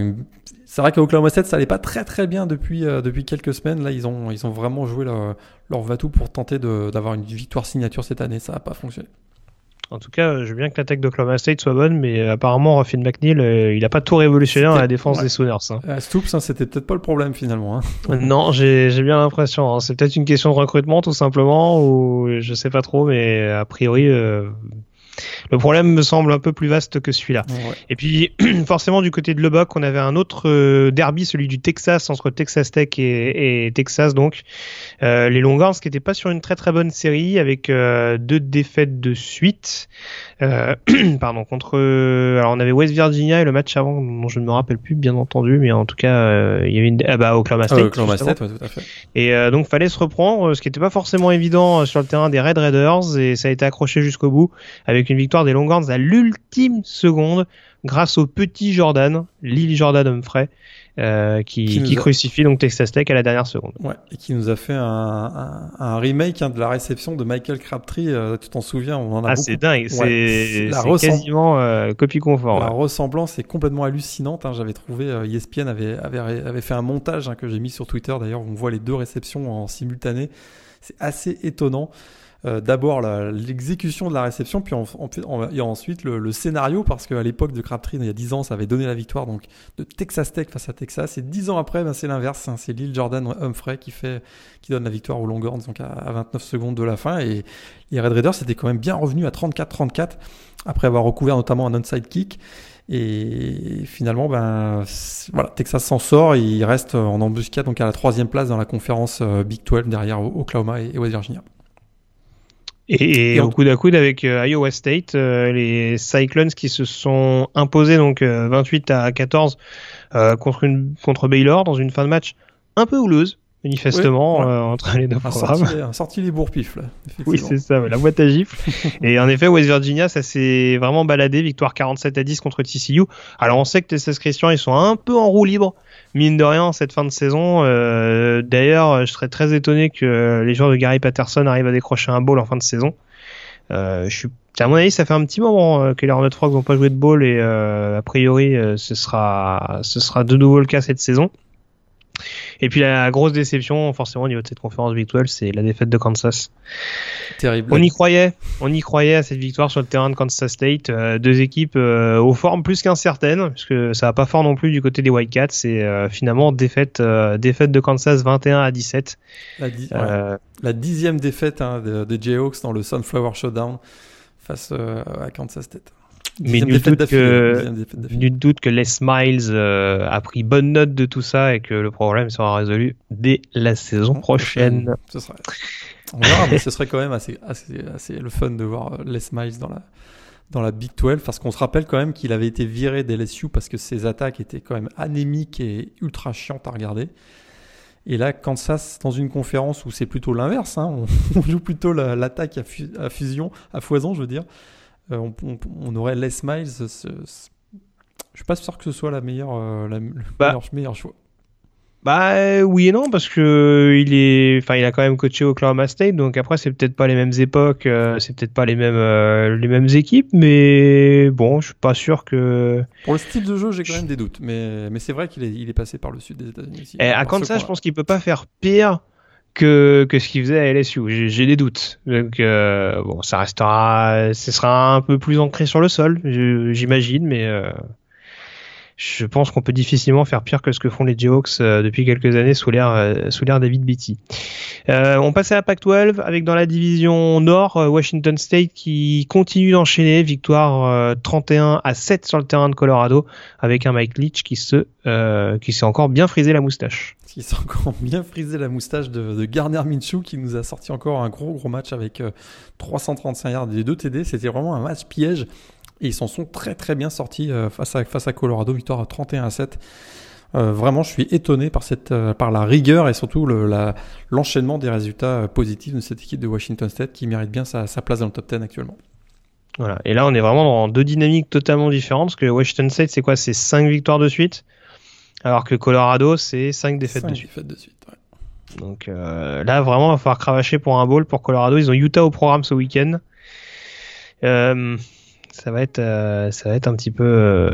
c'est vrai qu'à Oklahoma 7, ça allait pas très très bien depuis, euh, depuis quelques semaines. Là, ils ont, ils ont vraiment joué leur, leur vatou pour tenter d'avoir une victoire signature cette année. Ça n'a pas fonctionné. En tout cas, je veux bien que l'attaque d'Oklahoma State soit bonne, mais apparemment, Ruffin McNeil, euh, il n'a pas tout révolutionné dans la défense des Sooners. Hein. Euh, Stoops, hein, c'était peut-être pas le problème finalement. Hein. <laughs> non, j'ai bien l'impression. Hein. C'est peut-être une question de recrutement tout simplement, ou je sais pas trop, mais a priori, le problème me semble un peu plus vaste que celui-là. Et puis, <clears throat> forcément, du côté de Lubbock, on avait un autre euh, derby, celui du Texas, entre Texas Tech et, Texas, donc. Euh, les Longhorns qui n'étaient pas sur une très très bonne série, avec euh, deux défaites de suite. <clears throat> pardon, contre... alors, on avait West Virginia et le match avant, dont je ne me rappelle plus, bien entendu, mais en tout cas, il y avait une... Ah bah, Oklahoma State. Oklahoma State, tout à fait. Et donc, fallait se reprendre, ce qui n'était pas forcément évident sur le terrain des Red Raiders, et ça a été accroché jusqu'au bout, avec une victoire des Longhorns à l'ultime seconde grâce au petit Jordan, Lily Jordan Humphrey, euh, qui, qui, crucifie donc Texas Tech à la dernière seconde. Ouais, et qui nous a fait un, un, remake hein, de la réception de Michael Crabtree. Euh, tu t'en souviens On en a ah, c'est dingue, c'est quasiment euh, copie conforme. La ressemblance est complètement hallucinante. Hein. J'avais trouvé ESPN avait, avait, avait fait un montage hein, que j'ai mis sur Twitter. D'ailleurs, on voit les deux réceptions en simultané. C'est assez étonnant. Euh, d'abord l'exécution de la réception, puis en, en, ensuite le, scénario, parce qu'à l'époque de Crabtree, il y a 10 ans, ça avait donné la victoire donc de Texas Tech face à Texas, et 10 ans après, ben, c'est l'inverse, hein. c'est Lil Jordan Humphrey qui, fait, qui donne la victoire aux Longhorns donc à, 29 secondes de la fin, et les Red Raiders c'était quand même bien revenu à 34-34, après avoir recouvert notamment un onside kick. Et finalement, ben, voilà, Texas s'en sort. Et il reste en embuscade donc à la troisième place dans la conférence Big 12 derrière Oklahoma et West Virginia. Et, au coude à coude avec euh, Iowa State, euh, les Cyclones qui se sont imposés donc 28 euh, à 14 contre, une, contre Baylor dans une fin de match un peu houleuse manifestement entre les deux programmes. Un sorti les bourre-pif là. Oui c'est ça, la boîte à gifles. <laughs> et en effet West Virginia ça s'est vraiment baladé, victoire 47 à 10 contre TCU. Alors on sait que Texas Christian ils sont un peu en roue libre mine de rien cette fin de saison. Euh, d'ailleurs, je serais très étonné que les joueurs de Gary Patterson arrivent à décrocher un ball en fin de saison. Euh, je suis à mon avis, ça fait un petit moment euh, que les Hornets Frogs n'ont pas joué de ball et a priori, ce sera ce sera de nouveau le cas cette saison. Et puis la grosse déception, forcément, au niveau de cette conférence Big c'est la défaite de Kansas. Terrible. On y croyait, on y croyait à cette victoire sur le terrain de Kansas State. Euh, deux équipes euh, aux formes plus qu'incertaines, parce que ça va pas fort non plus du côté des Whitecats. Et euh, finalement, défaite, défaite de Kansas 21 à 17. La, dixième défaite hein, des Jayhawks dans le Sunflower Showdown face à Kansas State. Mais nul doute, que, doute que Les Miles euh, a pris bonne note de tout ça et que le problème sera résolu dès la saison prochaine. Ce serait... On verra, mais ce serait quand même assez, assez, assez, le fun de voir euh, Les Miles dans la, dans la Big 12 parce qu'on se rappelle quand même qu'il avait été viré des LSU parce que ses attaques étaient quand même anémiques et ultra chiantes à regarder. Et là, Kansas, dans une conférence où c'est plutôt l'inverse, hein, on, <laughs> joue plutôt l'attaque à, à, fusion, à foison, je veux dire. Euh, on, aurait Les Miles. Je suis pas sûr que ce soit la meilleure, euh, la, le bah. meilleur, choix. Bah oui et non parce que il est, enfin il a quand même coaché au Oklahoma State donc après c'est peut-être pas les mêmes époques, euh, c'est peut-être pas les mêmes les mêmes équipes mais bon je suis pas sûr que. Pour le style de jeu j'ai quand même des doutes mais mais c'est vrai qu'il est il est passé par le sud des États-Unis. Et à Kansas je pense qu'il peut pas faire pire que, que ce qu'il faisait à LSU. J'ai des doutes. Donc euh, bon, ça restera, ce sera un peu plus ancré sur le sol, j'imagine, mais euh, je pense qu'on peut difficilement faire pire que ce que font les Jayhawks euh, depuis quelques années sous l'ère euh, sous David Beatty. Euh, on passe à la Pac-12 avec dans la division Nord Washington State qui continue d'enchaîner victoire 31 à 7 sur le terrain de Colorado avec un Mike Leach qui se qui s'est encore bien frisé la moustache. Qui s'est encore <laughs> bien frisé la moustache de, de Garner Minshew qui nous a sorti encore un gros gros match avec 335 yards et 2 TD. C'était vraiment un match piège et ils s'en sont très très bien sortis euh, face, à, face à Colorado, victoire à 31 à 7. Euh, vraiment, je suis étonné par, cette, euh, par la rigueur et surtout l'enchaînement des résultats positifs de cette équipe de Washington State qui mérite bien sa, place dans le top 10 actuellement. Voilà. Et là, on est vraiment dans deux dynamiques totalement différentes parce que Washington State, c'est quoi? C'est 5 victoires de suite, alors que Colorado, c'est 5 défaites de suite. Défaites de suite Donc là, vraiment, il va falloir cravacher pour un bowl pour Colorado. Ils ont Utah au programme ce week-end. Euh, ça va être euh, ça va être un petit peu euh,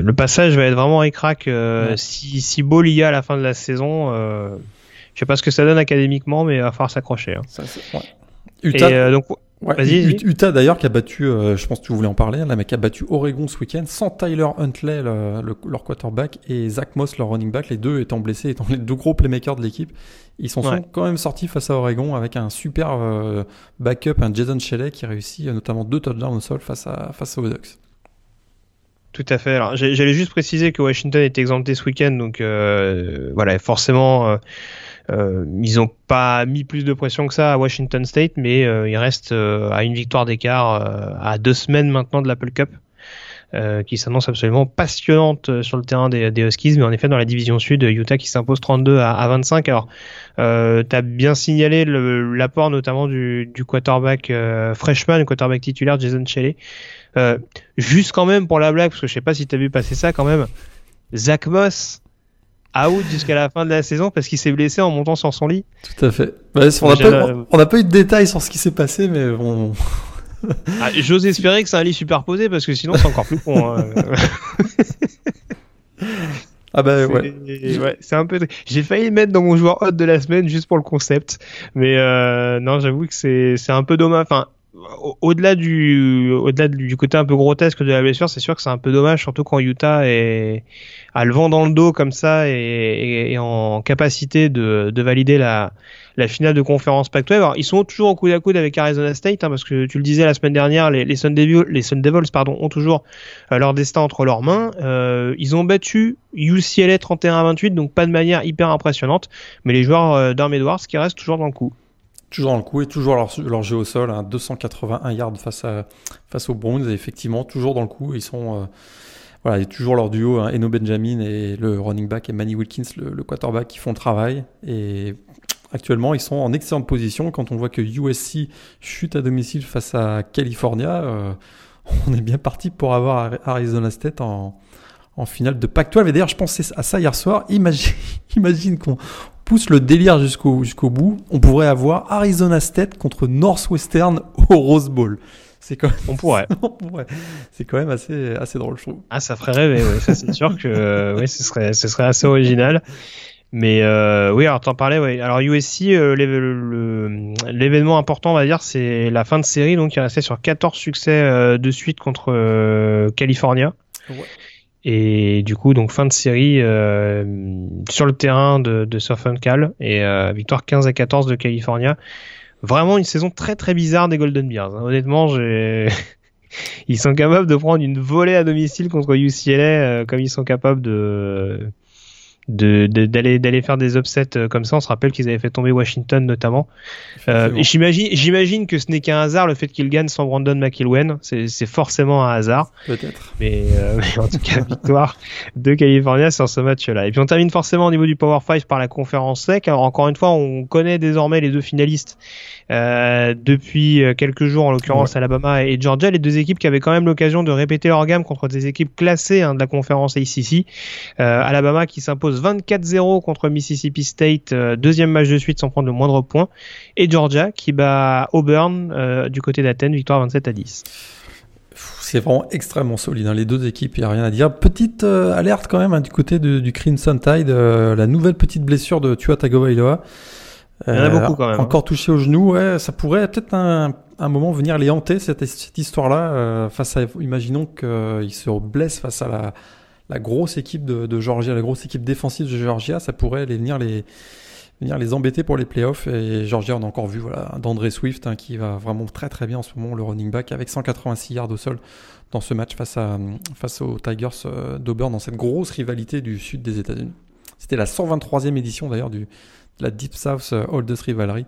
le passage va être vraiment écrac euh, si si beau il y a à la fin de la saison je sais pas ce que ça donne académiquement mais il va falloir s'accrocher hein. Utah, donc Utah d'ailleurs qui a battu, je pense que tu voulais en parler, là, mais qui a battu Oregon ce week-end sans Tyler Huntley, leur quarterback, et Zach Moss, leur running back, les deux étant blessés, étant les deux gros playmakers de l'équipe. Ils s'en sont quand même sortis face à Oregon avec un super euh, backup, un Jason Shelley qui réussit euh, notamment deux touchdowns au sol face, à, face aux Ducks. Tout à fait. Alors, j'allais juste préciser que Washington est exempté ce week-end, donc euh, voilà, forcément, ils n'ont pas mis plus de pression que ça à Washington State, mais ils restent à une victoire d'écart à deux semaines maintenant de l'Apple Cup. Euh, qui s'annonce absolument passionnante euh, sur le terrain des, des, Huskies, mais en effet dans la division sud, Utah qui s'impose 32 à, à, 25. Alors, euh, tu as bien signalé l'apport notamment du, du quarterback euh, freshman, quarterback titulaire Jason Shelley. Juste quand même pour la blague, parce que je sais pas si tu as vu passer ça quand même, Zach Moss out jusqu'à la fin de la saison parce qu'il s'est blessé en montant sur son lit. Tout à fait. Bah, on n'a pas, pas, eu de détails sur ce qui s'est passé, mais bon, <laughs> ah, J'ose espérer que c'est un lit superposé parce que sinon c'est encore plus con. Hein. <laughs> ah bah ouais. c'est un peu. J'ai failli le mettre dans mon joueur hot de la semaine juste pour le concept, mais euh, non, j'avoue que c'est c'est un peu dommage. Enfin, au-delà du, au-delà du côté un peu grotesque de la blessure, c'est sûr que c'est un peu dommage, surtout quand Utah est, a le vent dans le dos comme ça et, et, en capacité de, de valider la, la finale de conférence Pac-12. ils sont toujours au coude à coude avec Arizona State, hein, parce que tu le disais la semaine dernière, les, Sun Devils, les Sun Devils pardon, ont toujours euh, leur destin entre leurs mains. Euh, ils ont battu UCLA 31 à 28, donc pas de manière hyper impressionnante, mais les joueurs euh, Edwards qui restent toujours dans le coup. Toujours dans le coup et toujours leur, leur jeu au sol, hein, 281 yards face, à, face aux Browns, et effectivement toujours dans le coup. Ils sont euh, voilà, il y a toujours leur duo, hein, Eno Benjamin et le running back et Manny Wilkins, le, le, quarterback, qui font le travail. Et actuellement, ils sont en excellente position. Quand on voit que USC chute à domicile face à California, euh, on est bien parti pour avoir Arizona State en, en finale de Pac-12. Et d'ailleurs, je pensais à ça hier soir. Imagine, <laughs> imagine qu'on pousse le délire jusqu'au jusqu'au bout. On pourrait avoir Arizona State contre Northwestern au Rose Bowl. C'est quand même, on pourrait. <laughs> C'est quand même assez, assez drôle, je trouve. Ah, ça ferait rêver, oui. Ça, c'est sûr que, oui, ce serait, ce serait assez original. Mais euh, oui, alors t'en parlais. Alors USC, euh, l'événement important, on va dire, c'est la fin de série, donc il est resté sur 14 succès euh, de suite contre euh, California. Ouais. Et du coup, donc fin de série euh, sur le terrain de, de Southern Cal et euh, victoire 15 à 14 de California. Vraiment une saison très très bizarre des Golden Bears. Hein. Honnêtement, j'ai <laughs> ils sont capables de prendre une volée à domicile contre UCLA euh, comme ils sont capables de d'aller de, d'aller d'aller faire des upsets euh, comme ça. On se rappelle qu'ils avaient fait tomber Washington notamment. Euh, et j'imagine j'imagine que ce n'est qu'un hasard le fait qu'ils gagnent sans Brandon McIlwain. C'est forcément un hasard. Peut-être. Mais, euh, <laughs> mais, en tout cas victoire de California sur ce match-là. Et puis on termine forcément au niveau du Power 5 par la conférence sec. Alors encore une fois, on connaît désormais les deux finalistes euh, depuis euh, quelques jours, en l'occurrence ouais. Alabama et Georgia, les deux équipes qui avaient quand même l'occasion de répéter leur gamme contre des équipes classées hein, de la conférence ACC. Euh, Alabama qui s'impose 24-0 contre Mississippi State, deuxième match de suite sans prendre le moindre point, et Georgia qui bat Auburn du côté d'Athènes, victoire 27 à 10 c'est vraiment extrêmement solide. Hein. Les deux équipes, il n'y a rien à dire. Petite euh, alerte quand même hein, du côté de, du Crimson Tide, euh, la nouvelle petite blessure de Tua Tagovailoa. Il y en a beaucoup quand même. Euh, Encore touché au genou, ouais, ça pourrait peut-être un, un moment venir les hanter cette, cette histoire-là. Euh, face à, imaginons qu'ils se blessent face à la, la grosse équipe de, de, Georgia, la grosse équipe défensive de Georgia, ça pourrait les venir les venir les embêter pour les playoffs. Et Georgia, on a encore vu voilà d'André Swift hein, qui va vraiment très très bien en ce moment, le running back avec 186 yards au sol dans ce match face à face aux Tigers euh, d'Auburn dans cette grosse rivalité du sud des États-Unis. C'était la 123e édition d'ailleurs du la Deep South Oldest Rivalry,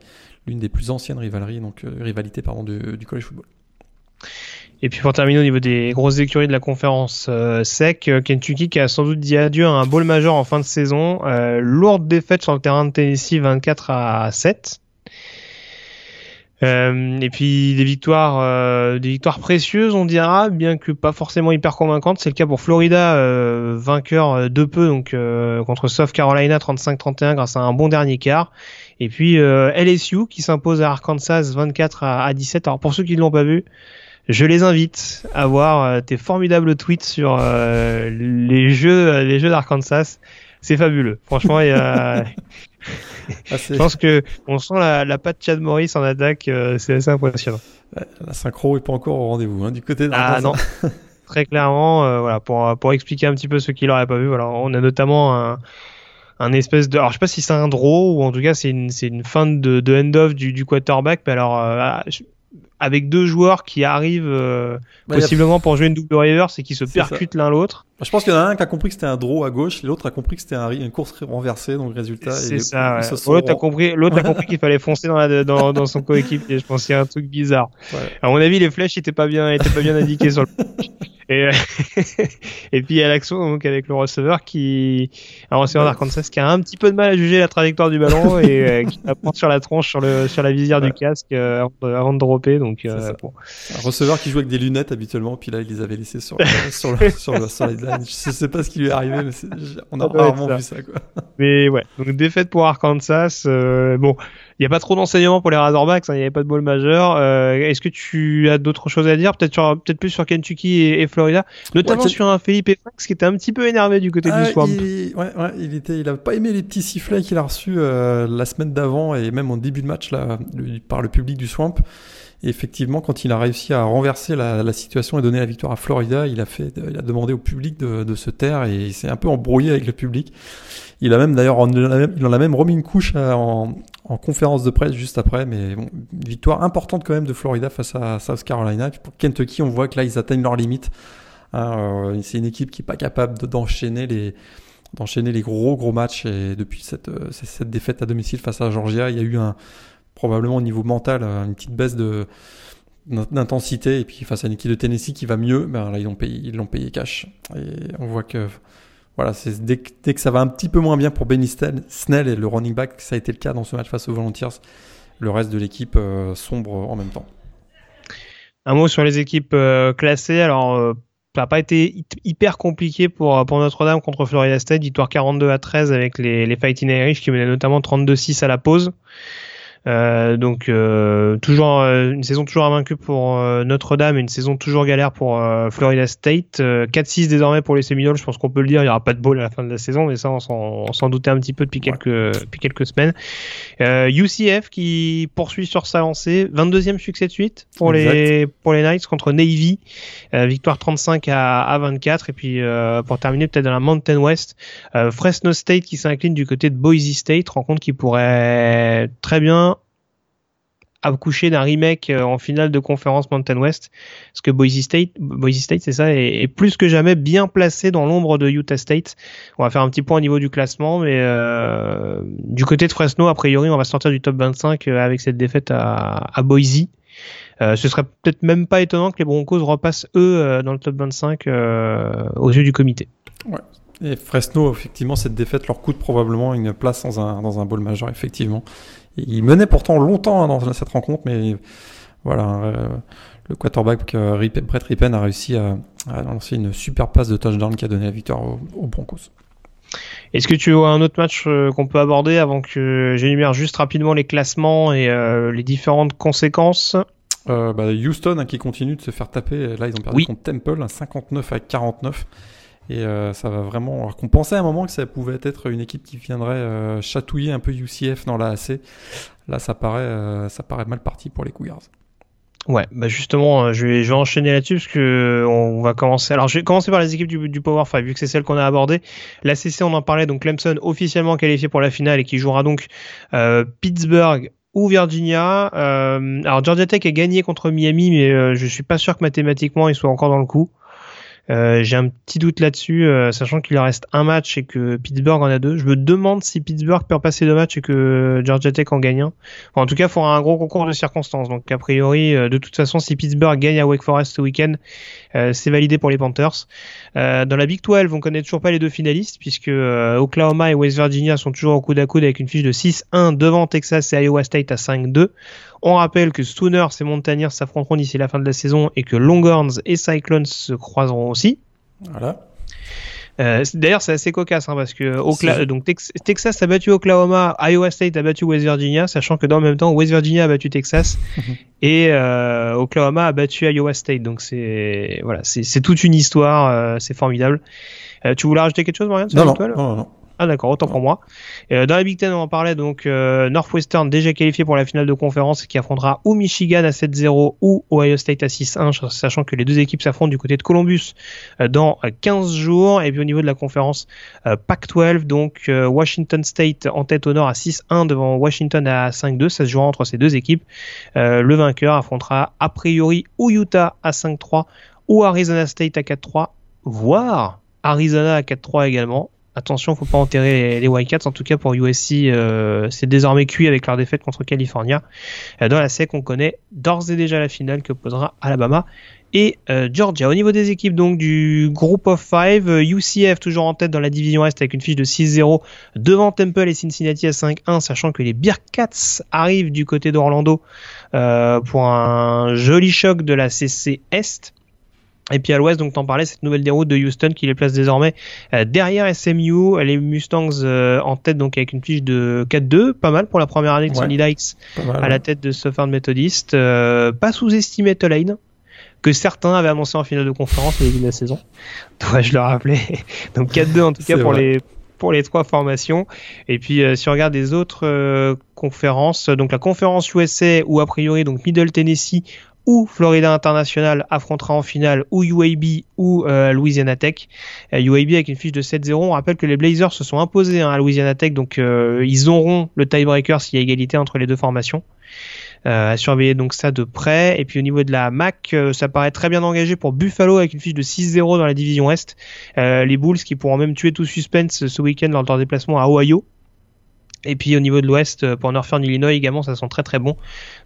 l'une des plus anciennes rivaleries, donc euh, rivalité du, college football. Et puis pour terminer au niveau des grosses écuries de la conférence euh, SEC, Kentucky qui a sans doute dit adieu à un bowl majeur en fin de saison. Euh, lourde défaite sur le terrain de Tennessee 24 à 7. Euh, et puis des victoires, euh, des victoires précieuses, on dira, bien que pas forcément hyper convaincantes. C'est le cas pour Florida, euh, vainqueur de peu, donc contre South Carolina 35-31 grâce à un bon dernier quart. Et puis LSU qui s'impose à Arkansas 24 à, à 17. Alors pour ceux qui ne l'ont pas vu, je les invite à voir tes formidables tweets sur les jeux, les jeux d'Arkansas. C'est fabuleux. Franchement, il y a <laughs> ah, je pense que on sent la, la patte Chad Morris en attaque, euh, c'est assez impressionnant. La synchro est pas encore au rendez-vous hein, du côté. Ah non, <laughs> très clairement, euh, voilà pour pour expliquer un petit peu ceux qui l'auraient pas vu. Voilà, on a notamment un un espèce de alors je sais pas si c'est un draw ou en tout cas c'est une une fin de, de end off du, du quarterback mais alors euh, avec deux joueurs qui arrivent euh, bah, possiblement a... pour jouer une double reverse et qui se percutent l'un l'autre. Bah, je pense qu'il y en a un qui a compris que c'était un draw à gauche, l'autre a compris que c'était un, une course renversée, donc résultat. C'est ça. Ouais. L'autre a compris, l'autre a <laughs> compris qu'il fallait foncer dans, la, dans, dans son coéquipier. Je pense qu'il y a un truc bizarre. Ouais. À mon avis, les flèches étaient pas bien, étaient pas bien indiquées sur le. Et, <laughs> et puis il y a l'action donc avec le receveur qui, un receveur d'Arkansas qui a un petit peu de mal à juger la trajectoire du ballon et euh, qui la prend sur la tronche sur le sur la visière ouais. du casque euh, avant, de, avant de dropper. Donc euh, bon. un receveur qui joue avec des lunettes habituellement, puis là il les avait laissées sur <laughs> sur le, sur le sideline. Je sais pas ce qui lui est arrivé, mais est, on a rarement vu ça quoi. <laughs> Mais ouais, donc défaite pour Arkansas. Euh, bon, il n'y a pas trop d'enseignements pour les Razorbacks, hein, il n'y avait pas de ball majeur. Euh, Est-ce que tu as d'autres choses à dire? Peut-être peut-être plus sur Kentucky et, et Florida, notamment ouais, sur un Felipe Franks qui était un petit peu énervé du côté ah, du Swamp. Il, ouais, ouais, il était, il a pas aimé les petits sifflets qu'il a reçus euh, la semaine d'avant et même en début de match là, le, par le public du Swamp. Effectivement, quand il a réussi à renverser la, situation et donner la victoire à Florida, il a fait, il a demandé au public de, se taire et il s'est un peu embrouillé avec le public. Il a même d'ailleurs, il en a même remis une couche en, en, conférence de presse juste après, mais bon, victoire importante quand même de Florida face à South Carolina. pour Kentucky, on voit que là, ils atteignent leurs limites. Hein, euh, c'est une équipe qui est pas capable d'enchaîner les d'enchaîner les gros gros matchs et depuis cette, euh, cette défaite à domicile face à Georgia, il y a eu un probablement au niveau mental une petite baisse d'intensité et puis face à une équipe de Tennessee qui va mieux, ben là ils l'ont payé ils l'ont payé cash et on voit que voilà, dès, que ça va un petit peu moins bien pour Benny Snell et le running back, ça a été le cas dans ce match face aux Volunteers, le reste de l'équipe euh, sombre en même temps. Un mot sur les équipes euh, classées. Alors, euh, ça n'a pas été hyper compliqué pour, pour Notre-Dame contre Florida State. Victoire 42 à 13 avec les, les Fighting Irish qui menaient notamment 32-6 à la pause. Euh, donc euh, toujours euh, une saison toujours invaincue pour Notre-Dame, une saison toujours galère pour Florida State. 4-6 désormais pour les Seminoles, je pense qu'on peut le dire. Il n'y aura pas de ball à la fin de la saison, mais ça on s'en doutait un petit peu depuis quelques depuis quelques semaines. UCF qui poursuit sur sa lancée, 22e succès de suite pour les pour les Knights contre Navy, victoire 35 à, à 24 et puis pour terminer peut-être dans la Mountain West, Fresno State qui s'incline du côté de Boise State, rencontre qui pourrait très bien accoucher d'un remake euh, en finale de conférence Mountain West, parce que Boise State, Boise State, c'est ça, est, plus que jamais bien placé dans l'ombre de Utah State. On va faire un petit point au niveau du classement, mais euh, du côté de Fresno, a priori, on va sortir du top 25 euh, avec cette défaite à, Boise. Euh, ce serait peut-être même pas étonnant que les Broncos repassent eux dans le top 25 aux yeux du comité. Ouais. Et Fresno, effectivement, cette défaite leur coûte probablement une place dans un, dans un bowl majeur, effectivement. Il menait pourtant longtemps hein, dans cette rencontre, mais voilà, euh, le quarterback euh, Brett Rippen a réussi à, lancer une super passe de touchdown qui a donné la victoire aux, Broncos. Est-ce que tu vois un autre match euh, qu'on peut aborder avant que j'énumère juste rapidement les classements et les différentes conséquences? Bah, Houston hein, qui continue de se faire taper. Là, ils ont perdu contre Temple, 59 à 49. Et euh, ça va vraiment. Alors qu'on pensait à un moment que ça pouvait être une équipe qui viendrait euh, chatouiller un peu UCF dans la AC. Là, ça paraît, euh, ça paraît mal parti pour les Cougars. Ouais, bah justement, je vais, je vais enchaîner là-dessus parce que on va commencer. Alors, je vais commencer par les équipes du, du Power 5 vu que c'est celle qu'on a abordée. La CC, on en parlait. Donc, Clemson officiellement qualifié pour la finale et qui jouera donc Pittsburgh ou Virginia. alors, Georgia Tech a gagné contre Miami, mais je suis pas sûr que mathématiquement ils soient encore dans le coup. Euh, j'ai un petit doute là-dessus, euh, sachant qu'il reste un match et que Pittsburgh en a deux. Je me demande si Pittsburgh peut passer deux matchs et que Georgia Tech en gagne un. en tout cas, il faudra un gros concours de circonstances. Donc, a priori, euh, de toute façon, si Pittsburgh gagne à Wake Forest ce week-end, c'est validé pour les Panthers. Dans la Big 12, on connaît toujours pas les deux finalistes, puisque Oklahoma et West Virginia sont toujours au coude à coude avec une fiche de 6-1 devant Texas et Iowa State à 5-2. On rappelle que Sooners et Mountaineers s'affronteront d'ici la fin de la saison et que Longhorns et Cyclones se croiseront aussi. Voilà. Euh, D'ailleurs, c'est assez cocasse hein, parce que donc Texas a battu Oklahoma, Iowa State a battu West Virginia, sachant que dans le même temps, West Virginia a battu Texas <laughs> et euh, Oklahoma a battu Iowa State. Donc c'est voilà, c'est toute une histoire, euh, c'est formidable. Euh, tu voulais rajouter quelque chose, Marianne? Non, non, non, non, ah d'accord, autant pour moi. Euh, dans la Big Ten, on en parlait donc euh, Northwestern déjà qualifié pour la finale de conférence qui affrontera ou Michigan à 7-0 ou Ohio State à 6-1, sachant que les deux équipes s'affrontent du côté de Columbus euh, dans 15 jours. Et puis au niveau de la conférence Pac-12, donc Washington State en tête au nord à 6-1 devant Washington à 5-2. Ça se jouera entre ces deux équipes. le vainqueur affrontera a priori ou Utah à 5-3 ou Arizona State à 4-3, voire Arizona à 4-3 également attention, faut pas enterrer les, Wildcats. En tout cas, pour USC, euh, c'est désormais cuit avec leur défaite contre California. Euh, dans la SEC, on connaît d'ores et déjà la finale que posera Alabama et euh, Georgia. Au niveau des équipes du group of five, UCF toujours en tête dans la division Est avec une fiche de 6-0 devant Temple et Cincinnati à 5-1, sachant que les Bearcats arrivent du côté d'Orlando pour un joli choc de la CC Est. Et puis à l'ouest, donc t'en parlais, cette nouvelle déroute de Houston qui les place désormais euh, derrière SMU, les Mustangs euh, en tête donc avec une fiche de 4-2, pas mal pour la première année de Sonny Dykes à la tête de Southern Methodist. Euh, pas sous-estimé Tulane, que certains avaient annoncé en finale de conférence au début de la saison. <laughs> Dois-je le rappeler <laughs> Donc 4-2 en tout cas pour les pour les trois formations. Et puis si on regarde les autres conférence. Donc la conférence USA où a priori donc Middle Tennessee ou Florida International affrontera en finale ou UAB ou euh, Louisiana Tech. UAB avec une fiche de 7-0. On rappelle que les Blazers se sont imposés hein, à Louisiana Tech, donc ils auront le tiebreaker s'il y a égalité entre les deux formations. Euh, à surveiller donc ça de près. Et puis au niveau de la MAC, euh, ça paraît très bien engagé pour Buffalo avec une fiche de 6-0 dans la division Est. Euh, les Bulls qui pourront même tuer tout suspense ce week-end lors de leur déplacement à Ohio. Et puis au niveau de l'Ouest, euh, pour Northern Illinois également, ça sent très très bon.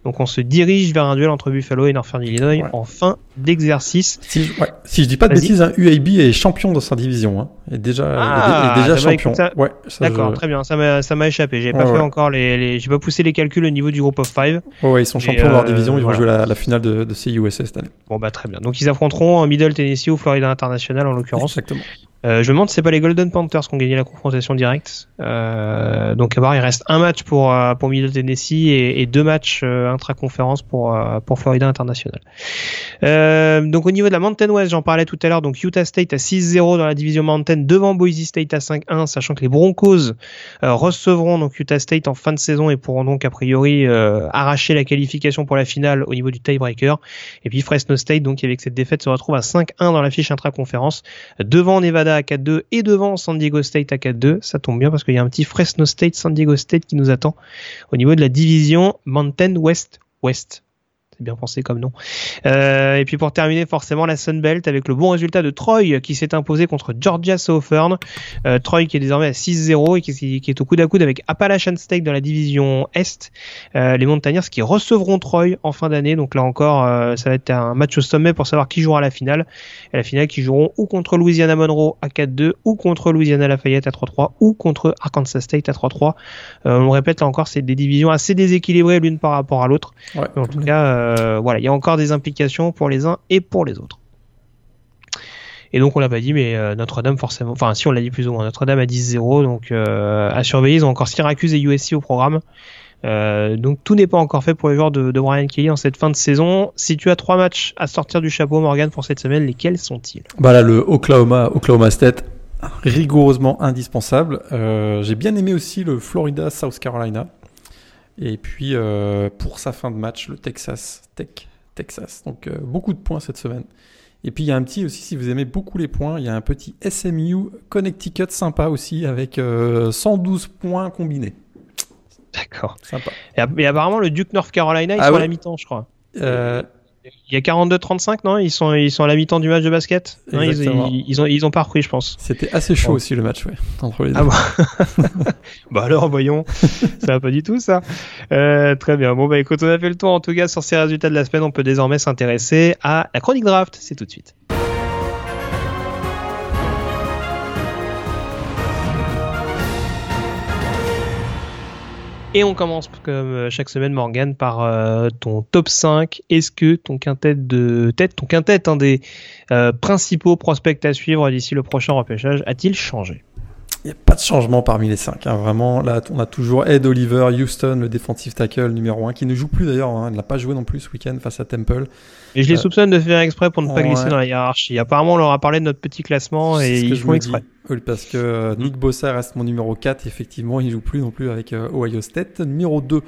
Donc on se dirige vers un duel entre Buffalo et Northern Illinois en fin d'exercice. Si, je, ouais. si je dis pas de bêtises, hein, UAB est champion dans sa division. Hein. Est déjà, ah, est, déjà champion. ouais, D'accord, très bien. Ça m'a, échappé. J'ai pas fait encore les, les j'ai pas poussé les calculs au niveau du groupe of five. ouais, ils sont champions de leur division. Ils vont jouer la, la, finale de, de CUSA cette année. Bon bah très bien. Donc ils affronteront Middle Tennessee ou Florida International en l'occurrence. Exactement. Euh, je me demande si c'est pas les Golden Panthers qui ont gagné la confrontation directe. Euh, donc à voir, il reste un match pour euh, pour Middle Tennessee et, et deux matchs euh, intra-conférence pour euh, pour Florida International. donc au niveau de la Mountain West, j'en parlais tout à l'heure. Donc Utah State à 6-0 dans la division Mountain devant Boise State à 5-1, sachant que les Broncos recevront donc Utah State en fin de saison et pourront donc a priori arracher la qualification pour la finale au niveau du tiebreaker. Et puis Fresno State donc avec cette défaite se retrouve à 5-1 dans la fiche intra-conférence devant Nevada à 4-2 et devant San Diego State à 4-2. Ça tombe bien parce qu'il y a un petit Fresno State, San Diego State qui nous attend au niveau de la division Mountain West West. Bien pensé comme nom. Euh, et puis pour terminer, forcément, la Sun Belt avec le bon résultat de Troy qui s'est imposé contre Georgia Southern. Euh, Troy qui est désormais à 6-0 et qui, qui, est au coude à coude avec Appalachian State dans la division Est. Euh, les Montagnards qui recevront Troy en fin d'année. Donc là encore, ça va être un match au sommet pour savoir qui jouera la finale. Et la finale qui joueront ou contre Louisiana Monroe à 4-2 ou contre Louisiana Lafayette à 3-3 ou contre Arkansas State à 3-3. Euh, on le répète là encore, c'est des divisions assez déséquilibrées l'une par rapport à l'autre. Ouais, en tout cas, euh, voilà, il y a encore des implications pour les uns et pour les autres. Et donc on l'a pas dit, mais euh, Notre-Dame forcément, enfin si on l'a dit plus ou moins, Notre-Dame à 10-0, donc euh, à surveiller. Ils ont encore Syracuse et USC au programme. donc tout n'est pas encore fait pour les joueurs de, de, Brian Kelly en cette fin de saison. Si tu as trois matchs à sortir du chapeau, Morgan, pour cette semaine, lesquels sont-ils? Bah là, le Oklahoma, Oklahoma State, rigoureusement indispensable. J'ai bien aimé aussi le Florida, South Carolina. Et puis euh, pour sa fin de match, le Texas Tech, Texas. Donc euh, beaucoup de points cette semaine. Et puis il y a un petit aussi, si vous aimez beaucoup les points, il y a un petit SMU Connecticut sympa aussi avec euh, 112 points combinés. D'accord. Sympa. Et, apparemment le Duke North Carolina, ils Ah sont à la mi-temps, je crois. Euh, Il y a 42-35, non? Ils sont, ils sont à la mi-temps du match de basket? Non, ils, Exactement. ils, ils ont, ils ont pas repris, je pense. C'était assez chaud Bon. aussi le match, ouais, entre les deux. Ah bon? <laughs> Bah alors, voyons. ça va pas du tout, ça. Euh, très bien. Bon, bah écoute, on a fait le tour en tout cas sur ces résultats de la semaine. On peut désormais s'intéresser à la chronique draft. C'est tout de suite. Et on commence comme euh, chaque semaine, Morgan, par euh, ton top 5. Est-ce que ton quintet de tête, ton quintet, un des euh, principaux prospects à suivre d'ici le prochain repêchage, a-t-il changé? Il n'y a pas de changement parmi les cinq. hein. Vraiment, là, on a toujours Ed Oliver, Houston, le défensif tackle numéro 1, qui ne joue plus d'ailleurs. Hein. Il n'a pas joué non plus ce week-end face à Temple. Et je les Euh, soupçonne de faire exprès pour ne pas ouais. glisser dans la hiérarchie. Apparemment, on leur a parlé de notre petit classement et ils font exprès. Oui, parce que euh, Nick Bossa reste mon numéro 4. Effectivement, il joue plus non plus avec euh, Ohio State. Numéro 2,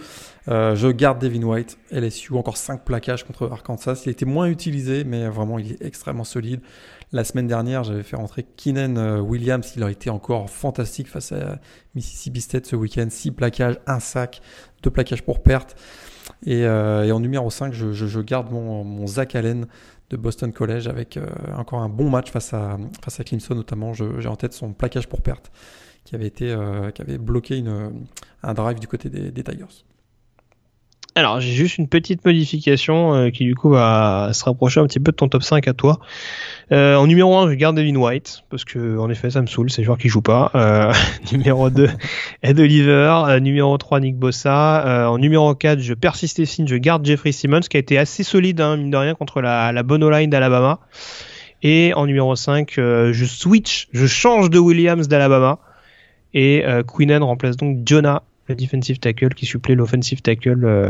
euh, je garde Devin White. LSU, encore 5 plaquages contre Arkansas. Il était moins utilisé, mais vraiment, il est extrêmement solide. La semaine dernière, j'avais fait rentrer Keenan euh, Williams. Il a été encore fantastique face à Mississippi State ce week-end. 6 plaquages, 1 sac, 2 plaquages pour perte. Et, euh, en numéro 5, je, garde mon, Zach Allen de Boston College avec euh, encore un bon match face à, face Clemson notamment. J'ai en tête son plaquage pour perte qui avait, bloqué un drive du côté des Tigers. Alors, j'ai juste une petite modification euh, qui, du coup, va se rapprocher un petit peu de ton top 5 à toi. Euh, en numéro 1, je garde Devin White, parce que, en effet, ça me saoule, c'est le joueur qui joue pas. Euh, <laughs> numéro 2, Ed Oliver. Euh, numéro 3, Nick Bossa. Euh, en numéro 4, je persiste et signe, je garde Jeffrey Simmons, qui a été assez solide, hein, mine de rien, contre la, la line d'Alabama. Et en numéro 5, euh, je switch, je change de Williams d'Alabama. Et Queenan remplace donc Jonah, le defensive tackle, qui supplée l'offensive tackle euh,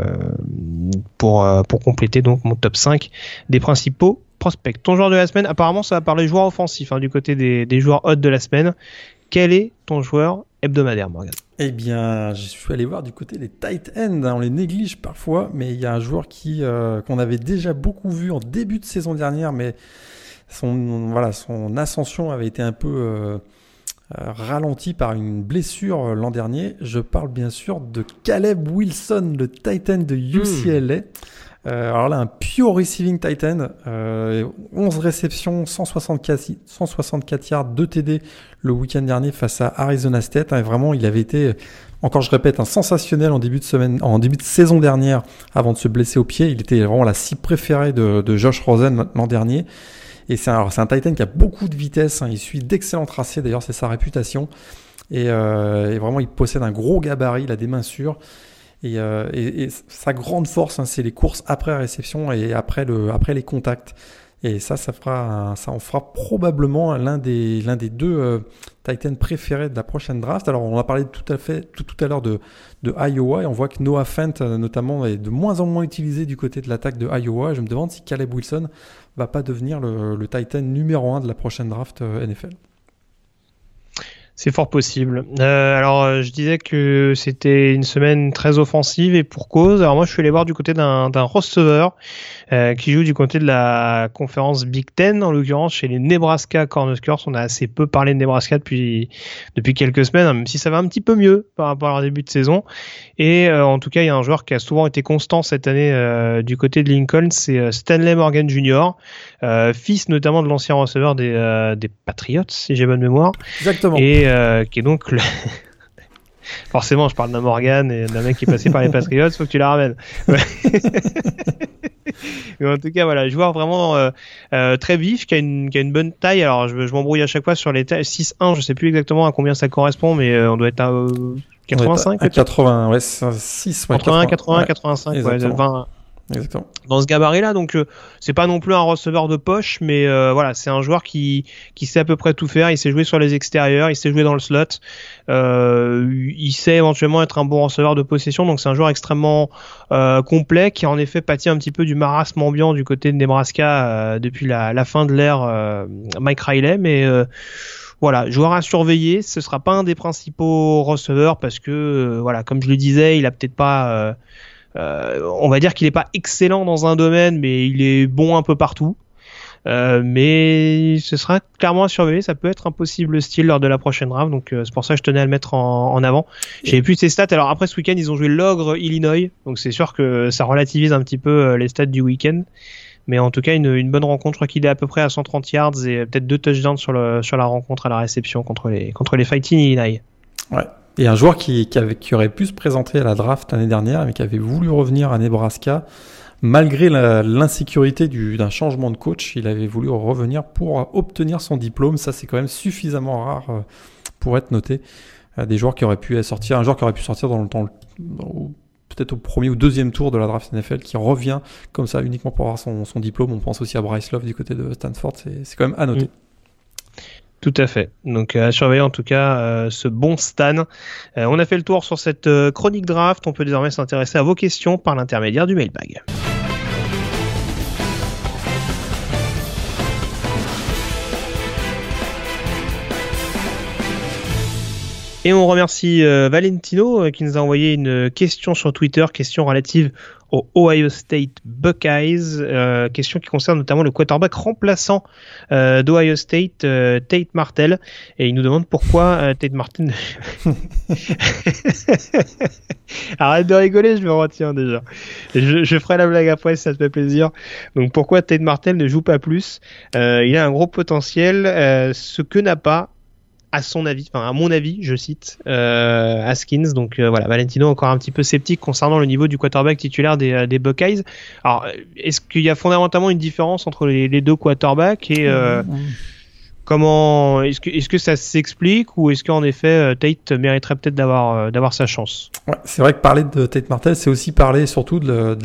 pour, euh, pour compléter donc mon top 5 des principaux prospects. Ton joueur de la semaine, apparemment ça va parler joueur offensif hein, du côté des, des joueurs hot de la semaine. Quel est ton joueur hebdomadaire, Morgan? Eh bien, je suis allé voir du côté des tight ends. On les néglige parfois, mais il y a un joueur qui euh, qu'on avait déjà beaucoup vu en début de saison dernière, mais son voilà son ascension avait été un peu ralenti par une blessure l'an dernier. Je parle bien sûr de Caleb Wilson, le Titan de UCLA. Euh, alors là, un pure receiving Titan, 11 réceptions, 164, 164 yards, 2 TD le week-end dernier face à Arizona State. Hein, vraiment, il avait été, encore je répète, un sensationnel en début de semaine, en début de saison dernière, avant de se blesser au pied. Il était vraiment la cible préférée de, de Josh Rosen l'an dernier. Et c'est un, Titan qui a beaucoup de vitesse. Hein. Il suit d'excellents tracés. D'ailleurs, c'est sa réputation. Et, euh, et, vraiment, il possède un gros gabarit. Il a des mains sûres. Et, euh, sa grande force, hein, c'est les courses après réception et après les contacts. Et ça, ça, fera, en fera probablement l'un des, deux euh, Titans préférés de la prochaine draft. Alors, on a parlé tout à fait tout, à l'heure de, Iowa et on voit que Noah Fent, euh, notamment, est de moins en moins utilisé du côté de l'attaque de Iowa. Je me demande si Caleb Wilson va pas devenir le, le Titan numéro un de la prochaine draft euh, NFL. C'est fort possible. Euh, alors, euh, je disais que c'était une semaine très offensive et pour cause. Alors moi, je suis allé voir du côté d'un receveur euh, qui joue du côté de la conférence Big Ten, en l'occurrence chez les Nebraska Cornhuskers. On a assez peu parlé de Nebraska depuis depuis quelques semaines, même si ça va un petit peu mieux par rapport à leur début de saison. Et euh, en tout cas, il y a un joueur qui a souvent été constant cette année euh, du côté de Lincoln, c'est Stanley Morgan Jr., fils notamment de l'ancien receveur des, des Patriots, si j'ai bonne mémoire. Exactement. Et euh, qui est donc le... <laughs> Forcément, je parle d'un Morgan et d'un mec qui est passé par les Patriots, faut que tu la ramènes. <laughs> Mais en tout cas, voilà, joueur vraiment euh, euh, très vif, qui a, une, qui a une bonne taille. Alors, je, je m'embrouille à chaque fois sur les tailles. 6-1, je sais plus exactement à combien ça correspond, mais euh, on doit être à 85 à 80, ouais, 6, ouais, 80, 80, 85, ouais, 20, Exactement. dans ce gabarit-là. Donc, euh, c'est pas non plus un receveur de poche, mais euh, voilà, c'est un joueur qui, qui sait à peu près tout faire. Il sait jouer sur les extérieurs, il sait jouer dans le slot. Euh, il sait éventuellement être un bon receveur de possession. Donc, c'est un joueur extrêmement euh, complet qui, en effet, pâtit un petit peu du marasme ambiant du côté de Nebraska euh, depuis la, la, fin de l'ère Mike Riley. Mais voilà, joueur à surveiller. Ce sera pas un des principaux receveurs parce que, voilà, comme je le disais, il a peut-être pas euh, on va dire qu'il n'est pas excellent dans un domaine, mais il est bon un peu partout. Euh, mais ce sera clairement à surveiller. Ça peut être un possible style lors de la prochaine draft. Donc euh, c'est pour ça que je tenais à le mettre en, en avant. J'ai plus ses stats. Alors après ce week-end, ils ont joué l'ogre Illinois. Donc c'est sûr que ça relativise un petit peu euh, les stats du week-end. Mais en tout cas, une, une bonne rencontre. Je crois qu'il est à peu près à 130 yards et peut-être deux touchdowns sur, le, sur la rencontre à la réception contre les, contre les Fighting Illinois. Ouais. Et un joueur qui, avait, qui aurait pu se présenter à la draft l'année dernière, mais qui avait voulu revenir à Nebraska, malgré l'insécurité d'un changement de coach, il avait voulu revenir pour obtenir son diplôme. Ça, c'est quand même suffisamment rare euh, pour être noté. Euh, des joueurs qui auraient pu sortir, un joueur qui aurait pu sortir dans le temps, peut-être au premier ou deuxième tour de la draft NFL, qui revient comme ça uniquement pour avoir son, diplôme. On pense aussi à Bryce Love du côté de Stanford. C'est quand même à noter. Tout à fait. Donc à surveiller en tout cas euh, ce bon Stan. Euh, on a fait le tour sur cette euh, chronique draft. On peut désormais s'intéresser à vos questions par l'intermédiaire du mailbag. Et on remercie euh, Valentino euh, qui nous a envoyé une question sur Twitter, question relative au Ohio State Buckeyes, euh, question qui concerne notamment le quarterback remplaçant euh, d'Ohio State, euh, Tate Martell, et il nous demande pourquoi Tate Martell. <laughs> Arrête de rigoler, je me retiens déjà. Je, je, ferai la blague après ça te fait plaisir. Donc pourquoi Tate Martell ne joue pas plus? Il a un gros potentiel, ce que n'a pas à son avis, à mon avis, je cite euh. Donc euh, voilà, Valentino encore un petit peu sceptique concernant le niveau du quarterback titulaire des, euh, des Buckeyes. Alors, est-ce qu'il y a fondamentalement une différence entre les, deux quarterbacks et euh. Comment est-ce que est-ce que ça s'explique ou est-ce qu'en effet Tate mériterait peut-être d'avoir d'avoir sa chance? C'est vrai que parler de Tate Martell, c'est aussi parler surtout de,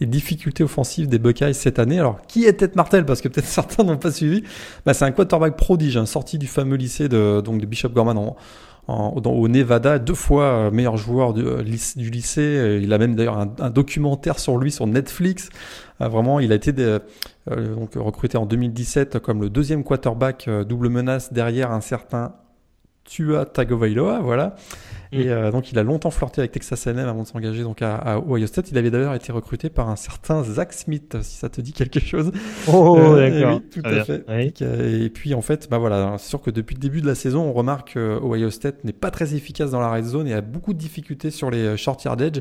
des difficultés offensives des Buckeyes cette année. Alors qui est Tate Martell? Parce que peut-être <laughs> certains n'ont pas suivi. Bah, c'est un quarterback prodige, hein, sorti du fameux lycée de donc de Bishop Gorman en, en, au Nevada, deux fois meilleur joueur du, du lycée. Il a même d'ailleurs un, un, documentaire sur lui sur Netflix. Euh, vraiment, il a été de, euh, donc recruté en 2017 comme le deuxième quarterback euh, double menace derrière un certain Tua Tagovailoa, voilà. Et euh, donc, il a longtemps flirté avec Texas A&M avant de s'engager donc à, à, Ohio State. Il avait d'ailleurs été recruté par un certain Zach Smith, si ça te dit quelque chose. Oh, euh, d'accord. Oui, tout à fait. Oui. Et, puis, en fait, bah voilà, c'est sûr que depuis le début de la saison, on remarque que Ohio State n'est pas très efficace dans la red zone et a beaucoup de difficultés sur les euh, short yardage.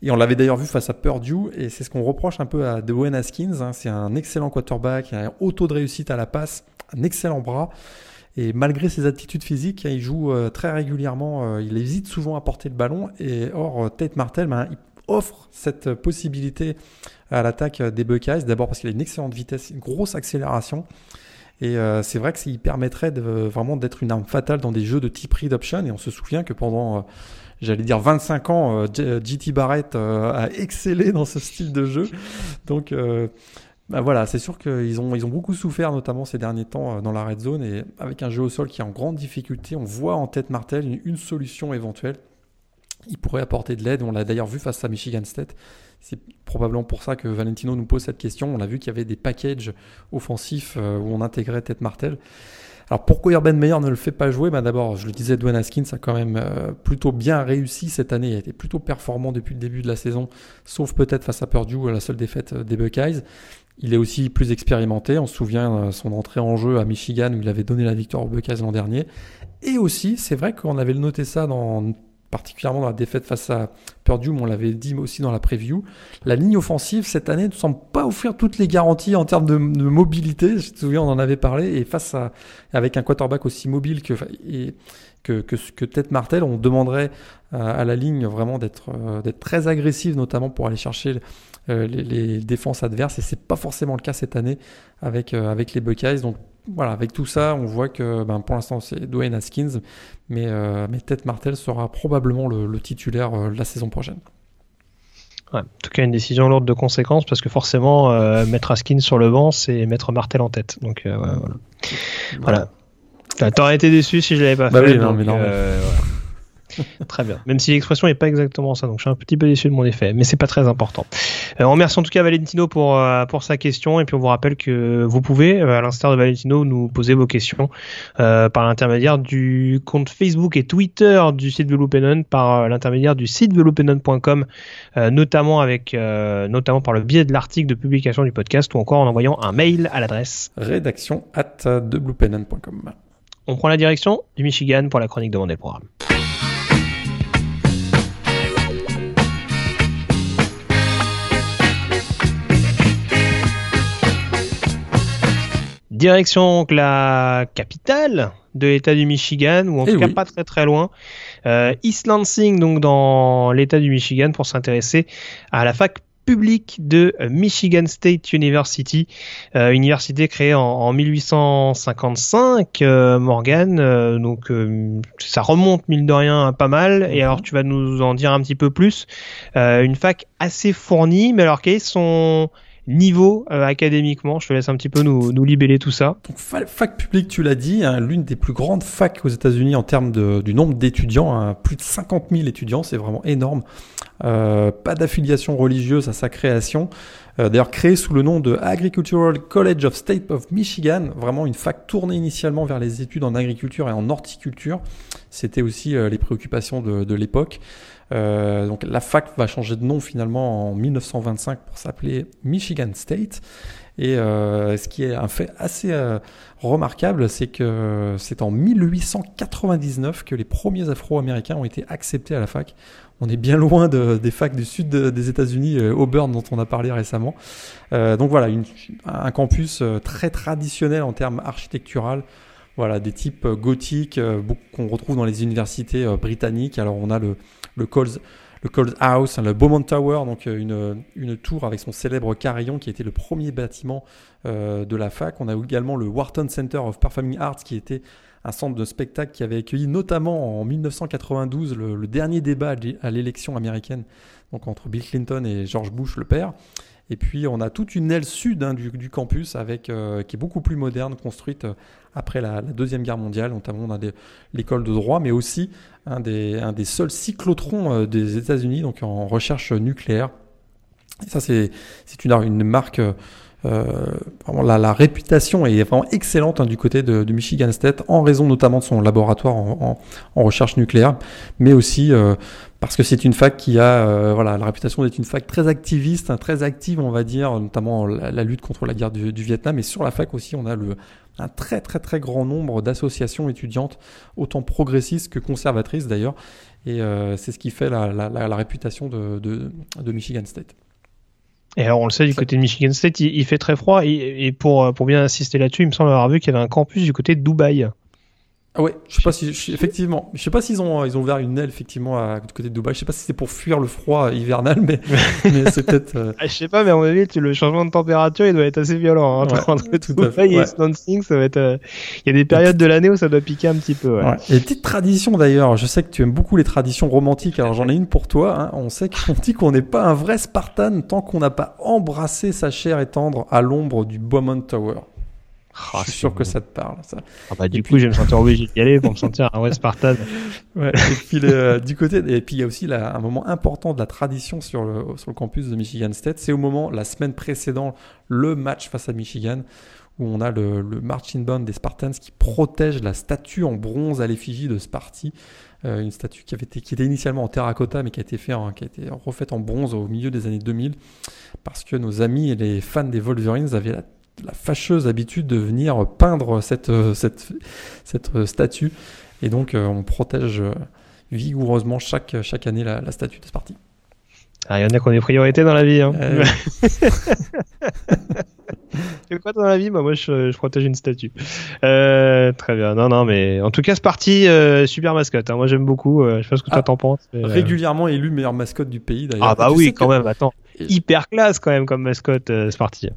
Et on l'avait d'ailleurs vu face à Purdue, et c'est ce qu'on reproche un peu à Dwayne Haskins. Hein. C'est un excellent quarterback, un haut taux de réussite à la passe, un excellent bras. Et malgré ses attitudes physiques, il joue euh, très régulièrement, euh, il hésite souvent à porter le ballon. Et or, euh, Tate Martel ben, il offre cette possibilité à l'attaque des Buckeyes. D'abord parce qu'il a une excellente vitesse, une grosse accélération. Et c'est vrai que il permettrait vraiment d'être une arme fatale dans des jeux de type read option. Et on se souvient que pendant, j'allais dire 25 ans, JT Barrett a excellé dans ce style de jeu. Donc bah voilà, c'est sûr qu'ils ont, ils ont beaucoup souffert, notamment ces derniers temps, euh, dans la red zone. Et avec un jeu au sol qui est en grande difficulté, on voit en tête Martel une, solution éventuelle. Il pourrait apporter de l'aide. On l'a d'ailleurs vu face à Michigan State. C'est probablement pour ça que Valentino nous pose cette question. On a vu qu'il y avait des packages offensifs euh, où on intégrait tête Martel. Alors pourquoi Urban Meyer ne le fait pas jouer? Bah D'abord, je le disais, Dwayne Haskins a quand même euh, plutôt bien réussi cette année. Il a été plutôt performant depuis le début de la saison, sauf peut-être face à Purdue, la seule défaite des Buckeyes. Il est aussi plus expérimenté. On se souvient euh, son entrée en jeu à Michigan où il avait donné la victoire aux Buckeyes l'an dernier. Et aussi, c'est vrai qu'on avait noté ça particulièrement dans la défaite face à Purdue, mais on l'avait dit aussi dans la preview, la ligne offensive cette année ne semble pas offrir toutes les garanties en termes de, mobilité. Je me souviens, on en avait parlé, et face avec un quarterback aussi mobile que et, que, que, Tête Martel, on demanderait à, la ligne vraiment d'être euh, d'être très agressive, notamment pour aller chercher euh, les, défenses adverses et c'est pas forcément le cas cette année avec euh, avec les Buckeyes. Donc voilà, avec tout ça, on voit que ben, pour l'instant c'est Dwayne Haskins, mais, euh, mais Ted Martel sera probablement le, titulaire la saison prochaine. Ouais, en tout cas, une décision lourde de conséquences parce que forcément, mettre Haskins sur le banc, c'est mettre Martel en tête. Donc voilà. voilà. T'aurais été déçu si je l'avais pas bah fait. Oui, non, mais non, <laughs> très bien. Même si l'expression n'est pas exactement ça, donc je suis un petit peu déçu de mon effet, mais c'est pas très important. Euh, on remercie en tout cas Valentino pour euh, pour sa question et puis on vous rappelle que vous pouvez, euh, à l'instar de Valentino, nous poser vos questions par l'intermédiaire du compte Facebook et Twitter du site Velopenon, par l'intermédiaire du site velopenon.com, notamment avec notamment par le biais de l'article de publication du podcast ou encore en envoyant un mail à l'adresse rédaction at On prend la direction du Michigan pour la chronique de mon programme. Direction la capitale de l'État du Michigan, ou en eh tout cas pas très très loin, euh, East Lansing, donc dans l'État du Michigan, pour s'intéresser à la fac publique de Michigan State University, euh, université créée en, 1855, euh, Morgan. Euh, donc ça remonte mille de rien pas mal. Et alors tu vas nous en dire un petit peu plus. une fac assez fournie, mais alors quels est son niveau euh, académiquement Je te laisse un petit peu nous, nous libeller tout ça. Donc, fac publique, tu l'as dit, hein, l'une des plus grandes facs aux États-Unis en termes de, du nombre d'étudiants, hein, plus de 50 000 étudiants, c'est vraiment énorme. Euh, pas d'affiliation religieuse à sa création. Euh, D'ailleurs, créée sous le nom de Agricultural College of State of Michigan, vraiment une fac tournée initialement vers les études en agriculture et en horticulture. C'était aussi euh, les préoccupations de, de l'époque. Euh, donc la fac va changer de nom finalement en 1925 pour s'appeler Michigan State. Et euh, ce qui est un fait assez euh, remarquable, c'est que c'est en 1899 que les premiers Afro-Américains ont été acceptés à la fac. On est bien loin de, des facs du sud des États-Unis, Auburn dont on a parlé récemment. donc voilà, une, un campus très traditionnel en termes architectural. Voilà, des types gothiques qu'on retrouve dans les universités britanniques. Alors on a le, le Coles, le House, le Beaumont Tower, donc euh, une, une, tour avec son célèbre carillon qui été le premier bâtiment euh, de la fac. On a également le Wharton Center of Performing Arts qui était un centre de spectacle qui avait accueilli notamment en 1992 le, dernier débat à l'élection américaine donc entre Bill Clinton et George Bush le père. Et puis on a toute une aile sud hein, du, campus avec euh, qui est beaucoup plus moderne, construite après la, Deuxième Guerre mondiale. Notamment, on a l'école de droit, mais aussi un des, un des seuls cyclotrons euh, des États-Unis, donc en recherche nucléaire. Et ça, c'est une marque vraiment la, réputation est vraiment excellente hein, du côté de, Michigan State, en raison notamment de son laboratoire en, recherche nucléaire, mais aussi parce que c'est une fac qui a voilà la réputation d'être une fac très activiste, hein, très active, on va dire, notamment la, lutte contre la guerre du, Vietnam. Et sur la fac aussi, on a un très très très grand nombre d'associations étudiantes, autant progressistes que conservatrices d'ailleurs. Et euh, c'est ce qui fait la, réputation de, Michigan State. Et alors on le sait du côté de Michigan State, il, il fait très froid. Et, et, pour, pour bien insister là-dessus, il me semble avoir vu qu'il y avait un campus du côté de Dubaï. Ah ouais, je sais pas si, je, effectivement, je sais pas s'ils ont, ils ont ouvert une aile effectivement à, du côté de Dubaï. Je sais pas si c'est pour fuir le froid hivernal, mais, <laughs> mais c'est peut-être. Euh... Ah, je sais pas, mais à mon avis, le changement de température, il doit être assez violent. Hein, ouais, <laughs> entre tout Dubaï et Lansing, ça va être. Euh... Il y a des périodes de l'année où ça doit piquer un petit peu. Ouais. ouais. Et petite tradition d'ailleurs. Je sais que tu aimes beaucoup les traditions romantiques. Alors j'en ai une pour toi. Hein. On sait qu'on dit qu'on n'est pas un vrai Spartan tant qu'on n'a pas embrassé sa chair et tendre à l'ombre du Beaumont Tower. Oh, je suis sûr bon. que ça te parle. Ça. Ah bah, du coup, je vais me sentir obligé d'y aller pour me sentir un vrai Spartan. <laughs> Ouais, et puis, le, du côté, et puis il y a aussi là, un moment important de la tradition sur le, sur le campus de Michigan State. C'est au moment, la semaine précédant le match face à Michigan, où on a le, le marching band des Spartans qui protège la statue en bronze à l'effigie de Sparty. Euh, une statue qui, avait été, qui était initialement en terracotta, mais qui a été, fait en, qui a été refaite en bronze au milieu des années 2000, parce que nos amis et les fans des Wolverines avaient la la fâcheuse habitude de venir peindre cette, cette, cette statue. Et donc, euh, on protège vigoureusement chaque, chaque année la, la statue de Sparty. Ah, il y en a qui ont des priorités dans la vie. Hein. Euh... <laughs> tu fais quoi dans la vie? Bah, Moi, je, je, protège une statue. Euh, très bien. Non, non, mais en tout cas, Sparty, euh, super mascotte. Hein. Moi, j'aime beaucoup. Euh, je sais pas ce que toi ah, t'en penses. Mais, régulièrement élu meilleure mascotte du pays, d'ailleurs. Ah, bah oui, quand que... même. Attends. Hyper classe, quand même, comme mascotte, Sparty.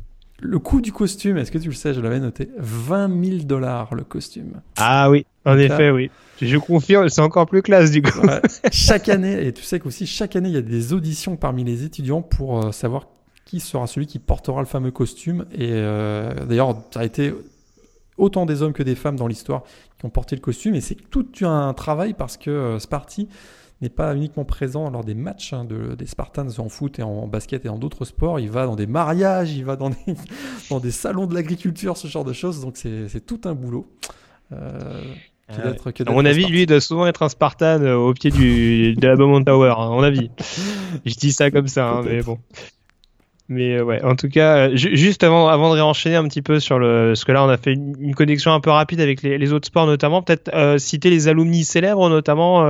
Le coût du costume, est-ce que tu le sais, je l'avais noté, 20 000 dollars le costume. Ah oui, en Donc effet, là, oui. Je confirme, c'est encore plus classe du coup. Ouais. chaque année, et tu sais qu'aussi chaque année, il y a des auditions parmi les étudiants pour euh, savoir qui sera celui qui portera le fameux costume. Et euh, d'ailleurs, ça a été autant des hommes que des femmes dans l'histoire qui ont porté le costume. Et c'est tout un travail parce que euh, Sparty n'est pas uniquement présent lors des matchs hein, de, des Spartans en foot et en basket et en d'autres sports. Il va dans des mariages, il va dans des, <laughs> dans des salons de l'agriculture, ce genre de choses. Donc c'est tout un boulot. Euh, ah ouais. à mon avis, lui, il doit souvent être un Spartan euh, au pied du, de la Beaumont Tower, hein, à mon avis. <laughs> Je dis ça comme ça, hein, mais bon. Mais euh, ouais, en tout cas, euh, juste avant, de réenchaîner un petit peu sur le, parce que là on a fait une, connexion un peu rapide avec les, autres sports notamment, peut-être euh, citer les alumni célèbres notamment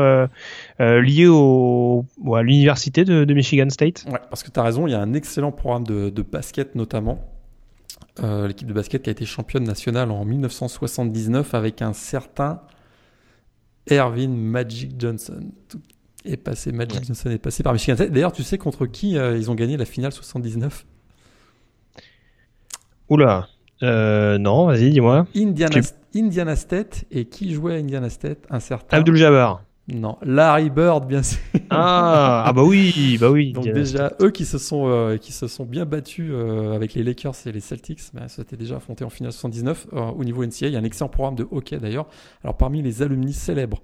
liés à l'université de, Michigan State. Ouais, parce que tu as raison, il y a un excellent programme de, de basket notamment. L'équipe de basket qui a été championne nationale en 1979 avec un certain Ervin Magic Johnson. Est passé, Magic ouais. Johnson est passé par Michigan State. D'ailleurs, tu sais contre qui euh, ils ont gagné la finale 79 Oula, euh, non, vas-y, dis-moi. Indiana, tu... Indiana State, et qui jouait à Indiana State? Un certain. Abdul Jabbar. Non, Larry Bird, bien sûr. Ah, ah bah oui, bah oui. Donc déjà, State. eux qui se sont euh, qui se sont bien battus euh, avec les Lakers et les Celtics, bah, c'était déjà affronté en finale 79 euh, au niveau NCAA. Il y a un excellent programme de hockey d'ailleurs. Alors parmi les alumni célèbres,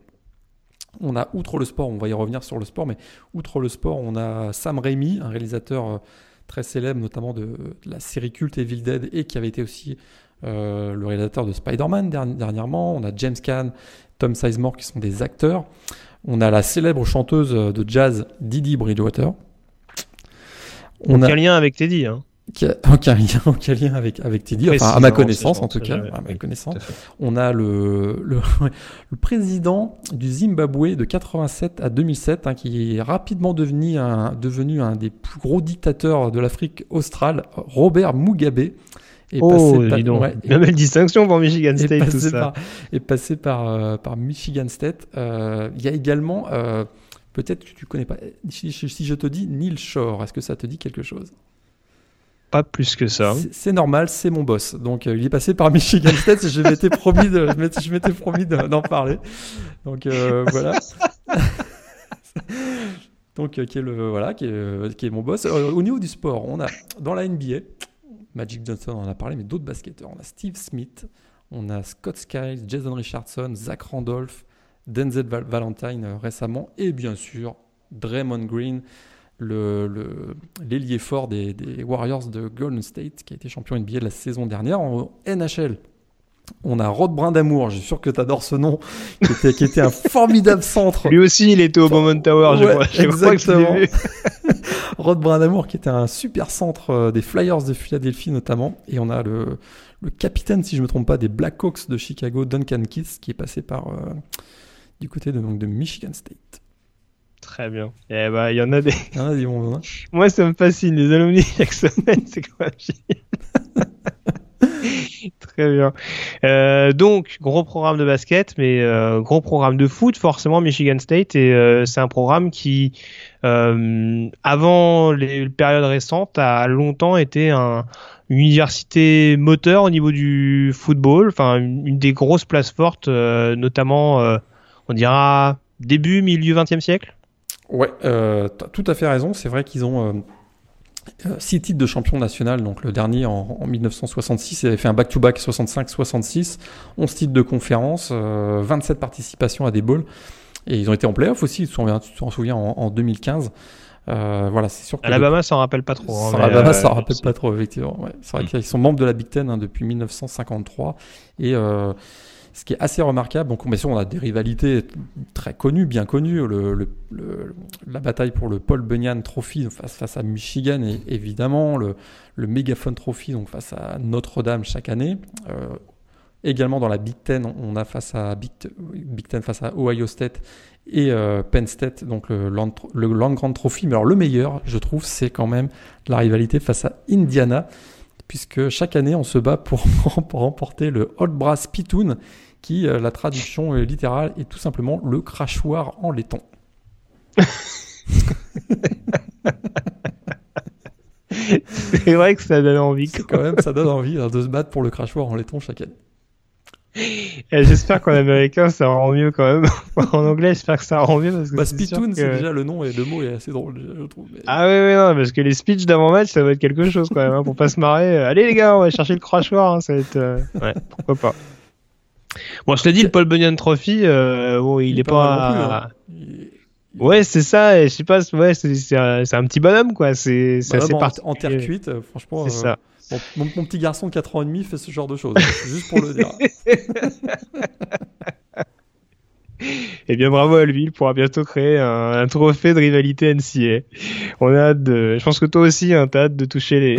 on a, outre le sport, on va y revenir sur le sport, mais outre le sport, on a Sam Raimi, un réalisateur euh, très célèbre, notamment de, de, la série culte Evil Dead, et qui avait été aussi euh, le réalisateur de Spider-Man dernièrement. On a James Caan, Tom Sizemore, qui sont des acteurs. On a la célèbre chanteuse de jazz Didi Bridgewater. On a... lien avec Teddy, hein qui a aucun lien, aucun lien avec avec Teddy, enfin à ma connaissance en tout cas, à ma connaissance. On a le, le, <laughs> le président du Zimbabwe de 87 à 2007 hein, qui est rapidement devenu un devenu un des plus gros dictateurs de l'Afrique australe, Robert Mugabe. Est oh, passé par, ouais, une belle distinction pour Michigan State tout ça. Par, est passé par euh, par Michigan State. Euh, il y a également euh, peut-être que tu connais pas si, si je te dis Neil Shore, est-ce que ça te dit quelque chose? Pas plus que ça. C'est normal, c'est mon boss. Donc euh, il est passé par Michigan State. je m'étais promis de, je m'étais d'en parler. Donc euh, voilà. <laughs> Donc euh, qui est le voilà, qui est, mon boss. Au niveau du sport, on a dans la NBA, Magic Johnson on en a parlé, mais d'autres basketteurs. On a Steve Smith, on a Scott Skiles, Jason Richardson, Zach Randolph, Denzel Valentine récemment, et bien sûr Draymond Green le l'ailier fort des, des, Warriors de Golden State, qui a été champion NBA de la saison dernière. En NHL, on a Rod Brindamour, je suis sûr que tu adores ce nom, qui était, qui était, un <laughs> formidable centre. Lui aussi, il était au Moment Tower, je crois. exactement. <laughs> Rod Brindamour, qui était un super centre euh, des Flyers de Philadelphie notamment. Et on a le, le capitaine, si je ne me trompe pas, des Blackhawks de Chicago, Duncan Keith, qui est passé par euh, du côté de, donc, de Michigan State. Très bien. Eh bah, il y en a des. Il y en a des. Hein. <laughs> Moi, ça me fascine. Les alumni <laughs> chaque semaine, c'est quoi <laughs> Très bien. Euh, donc, gros programme de basket, mais euh, gros programme de foot, forcément, Michigan State. Et euh, c'est un programme qui, avant les périodes récentes, a longtemps été un, une université moteur au niveau du football. Enfin, une, une des grosses places fortes, notamment, on dira, début, milieu 20e siècle. Ouais, euh, tout à fait raison. C'est vrai qu'ils ont euh, euh, six titres de champion national. Donc le dernier en, en 1966, ils avaient fait un back-to-back 65-66, 11 titres de conférence, 27 participations à des bowls. Et ils ont été en playoff aussi, tu t'en souviens, en, en 2015. Euh, voilà, c'est sûr que Alabama, ça en rappelle pas trop. Hein, Alabama, euh, ça en rappelle pas trop, effectivement. Ouais. C'est vrai mm. qu'ils sont membres de la Big Ten hein, depuis 1953 et euh, ce qui est assez remarquable, donc bien sûr on a des rivalités très connues, bien connues, la bataille pour le Paul Bunyan Trophy face, à Michigan et évidemment le, Megaphone Trophy donc face à Notre-Dame chaque année. Euh, également dans la Big Ten, on a face à Big, Ten face à Ohio State et euh, Penn State, donc le Land, Grand Trophy. Mais alors le meilleur, je trouve, c'est quand même la rivalité face à Indiana, puisque chaque année on se bat pour, pour <laughs> remporter le Old Brass Pitoon qui, euh, la traduction littérale, est tout simplement le crachoir en laiton. <laughs> C'est vrai que ça donne envie. Quand même, ça donne envie hein, de se battre pour le crachoir en laiton chaque année. J'espère qu'en américain ça rend mieux quand même. <laughs> en anglais, j'espère que ça rend mieux parce que bah, Spitoon, c'est que... déjà le nom et le mot est assez drôle, je trouve. Mais... Ah oui, oui, non, parce que les speeches d'avant match, ça va être quelque chose quand même, hein, pour pas se marrer. Allez les gars, on va chercher le crachoir, hein, ça va être, euh... ouais, pourquoi pas. Bon, je te dis, le Paul Bunyan Trophy, euh, bon, il, il est pas. Plus, hein. Ouais, c'est ça. Et je sais pas, ouais, c'est un, un, petit bonhomme, quoi. C'est bah, assez en, en terre cuite, euh, franchement. C'est ça. Bon, mon, mon, petit garçon de 4 ans et demi fait ce genre de choses, <laughs> juste pour le dire. <laughs> Eh bien, bravo à lui, il pourra bientôt créer un, un trophée de rivalité NCA. On a hâte de, je pense que toi aussi, hein, t'as hâte de toucher les,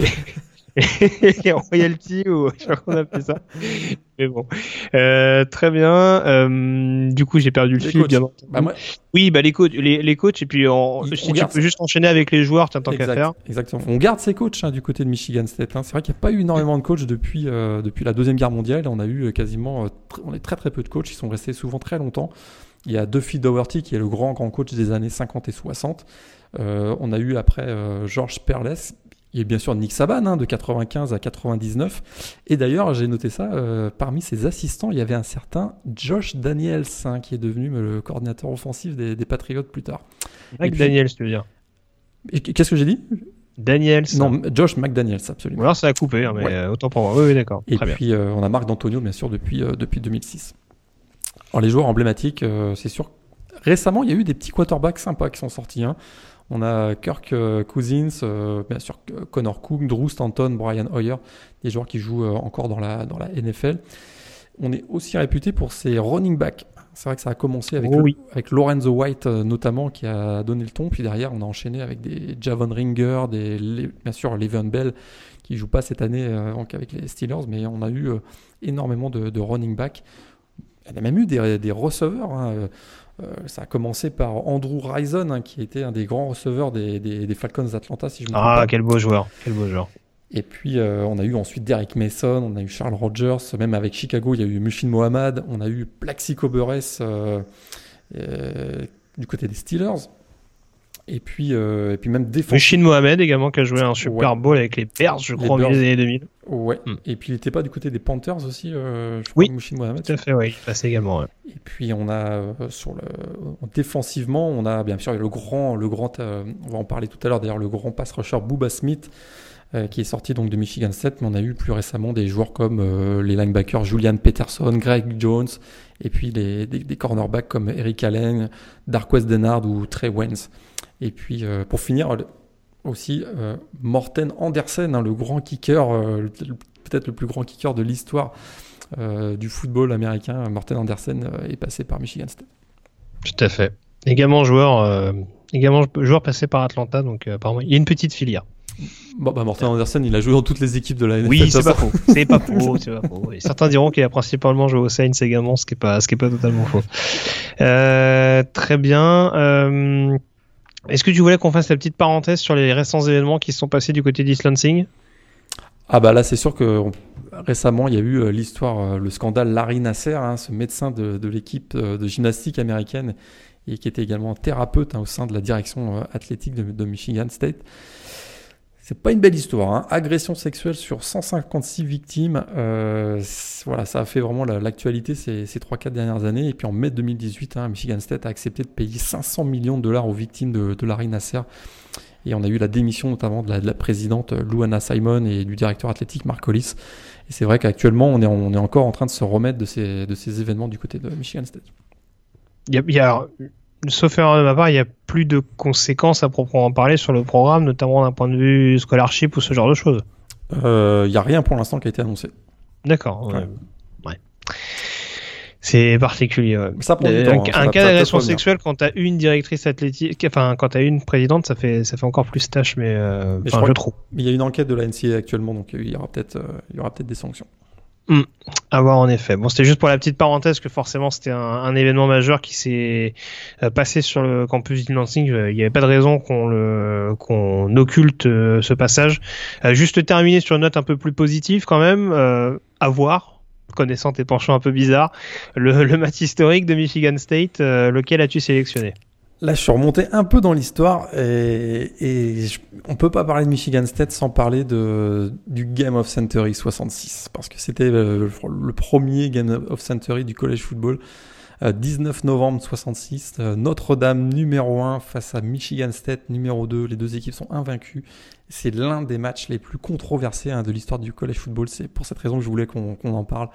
<laughs> les royalties ou je sais pas comment on appelle ça. Mais bon, euh, très bien. Euh, du coup, j'ai perdu le fil, bien entendu. Bah, moi... Oui, bah les coachs, les, les coachs et puis on, si on tu peux juste enchaîner avec les joueurs, tant qu'à faire. Exactement. On garde ces coachs hein, du côté de Michigan State. Hein. C'est vrai qu'il n'y a pas eu énormément de coachs depuis euh, depuis la deuxième guerre mondiale. On a eu quasiment, on est très très peu de coachs. Ils sont restés souvent très longtemps. Il y a Duffy Doherty qui est le grand grand coach des années 50 et 60. Euh, on a eu après euh, George Perles il y a bien sûr Nick Saban hein, de 95 à 99. Et d'ailleurs, j'ai noté ça, euh, parmi ses assistants, il y avait un certain Josh Daniels hein, qui est devenu le coordinateur offensif des, des Patriots plus tard. Mike puis... Daniels, tu veux dire Qu'est-ce que j'ai dit? Daniels. Non, Josh McDaniels, absolument. Ou alors ça a coupé, hein, mais ouais. euh, autant pour moi. Oui, oui d'accord. Et Très puis euh, on a Marc D'Antonio, bien sûr, depuis, euh, depuis 2006. Alors les joueurs emblématiques, c'est sûr. Récemment, il y a eu des petits quarterbacks sympas qui sont sortis. Hein. On a Kirk Cousins, euh, bien sûr Connor Cook, Drew Stanton, Brian Hoyer, des joueurs qui jouent euh, encore dans la, dans la NFL. On est aussi réputé pour ses running backs. C'est vrai que ça a commencé avec, oh, oui. le, avec Lorenzo White euh, notamment qui a donné le ton. Puis derrière, on a enchaîné avec des Javon Ringer, des, bien sûr Le'Veon Bell qui joue pas cette année euh, avec les Steelers, mais on a eu euh, énormément de, de running backs. Il y a même eu des, des receveurs. Hein. Euh, ça a commencé par Andrew Rison, hein, qui était un des grands receveurs des, des, des Falcons d'Atlanta, si je me trompe Ah, quel beau joueur, quel beau joueur. Et puis euh, on a eu ensuite Derek Mason, on a eu Charles Rogers, même avec Chicago, il y a eu Mushin Mohamed, on a eu Plaxico Burress euh, euh, du côté des Steelers. Et puis, euh, et puis même défensif. Mushin Mohamed également qui a joué un Super Bowl ouais. avec les Bears, je crois, au milieu des années 2000. Ouais. Hmm. Et puis il n'était pas du côté des Panthers aussi, euh, je crois, oui, Mohamed. Tout à fait, oui, il passait également. Ouais. Et puis on a euh, sur le défensivement, on a bien sûr le grand, le grand, euh, on va en parler tout à l'heure d'ailleurs, le grand pass rusher Booba Smith. Euh, qui est sorti donc de Michigan State, mais on a eu plus récemment des joueurs comme euh, les linebackers Julian Peterson, Greg Jones, et puis les, des, des cornerbacks comme Eric Allen, Darquez Denard ou Trey Wentz. Et puis pour finir, aussi Morten Andersen, hein, le grand kicker, peut-être le plus grand kicker de l'histoire du football américain. Morten Andersen est passé par Michigan State. Tout à fait. Également joueur, également joueur passé par Atlanta, donc apparemment il y a une petite filière. Bon, bah, Morten Anderson, il a joué dans toutes les équipes de la NFL. Oui, c'est pas faux. C'est pas faux. Pas faux. certains diront qu'il a principalement joué au Saints également, ce qui est pas, ce qui est pas totalement faux. Euh, très bien. Euh, Est-ce que tu voulais qu'on fasse la petite parenthèse sur les récents événements qui se sont passés du côté d'East Lansing Ah bah là, c'est sûr que récemment, il y a eu euh, l'histoire, euh, le scandale Larry Nasser, hein, ce médecin de, l'équipe euh, de gymnastique américaine et qui était également thérapeute hein, au sein de la direction athlétique de Michigan State. C'est pas une belle histoire. Hein. Agression sexuelle sur 156 victimes. Euh, voilà, ça a fait vraiment l'actualité ces, ces 3-4 dernières années. Et puis en mai 2018, hein, Michigan State a accepté de payer 500 millions de dollars aux victimes de, de Larry Nasser. Et on a eu la démission notamment de la, de la présidente Louana Simon et du directeur athlétique Mark Hollis. Et c'est vrai qu'actuellement, on est, encore en train de se remettre de ces, événements du côté de Michigan State. Il y a sauf erreur de ma part, il n'y a plus de conséquences à proprement parler sur le programme, notamment d'un point de vue scholarship ou ce genre de choses. Euh, il n'y a rien pour l'instant qui a été annoncé. D'accord. Ouais. ouais. C'est particulier. Ça prend un, temps, un cas d'agression sexuelle quand t'as une directrice athlétique, enfin quand t'as une présidente, ça fait ça fait encore plus tâche, mais, euh, mais je, je trouve. Il y a une enquête de la NCA actuellement, donc il y aura peut-être euh, il y aura peut-être des sanctions. Mmh. À voir en effet. Bon, c'était juste pour la petite parenthèse que forcément c'était un, événement majeur qui s'est euh, passé sur le campus de Lansing. Il n'y avait pas de raison qu'on le qu'on occulte euh, ce passage. Euh, juste terminer sur une note un peu plus positive quand même. à voir, connaissant tes penchants un peu bizarres, le, le match historique de Michigan State, lequel as-tu sélectionné? Là, je suis remonté un peu dans l'histoire et, et je, on peut pas parler de Michigan State sans parler de, du Game of Century 66 parce que c'était le, premier Game of Century du college football. Euh, 19 novembre 66, euh, Notre-Dame numéro 1 face à Michigan State numéro 2. Les deux équipes sont invaincues. C'est l'un des matchs les plus controversés hein, de l'histoire du college football. C'est pour cette raison que je voulais qu'on qu en parle.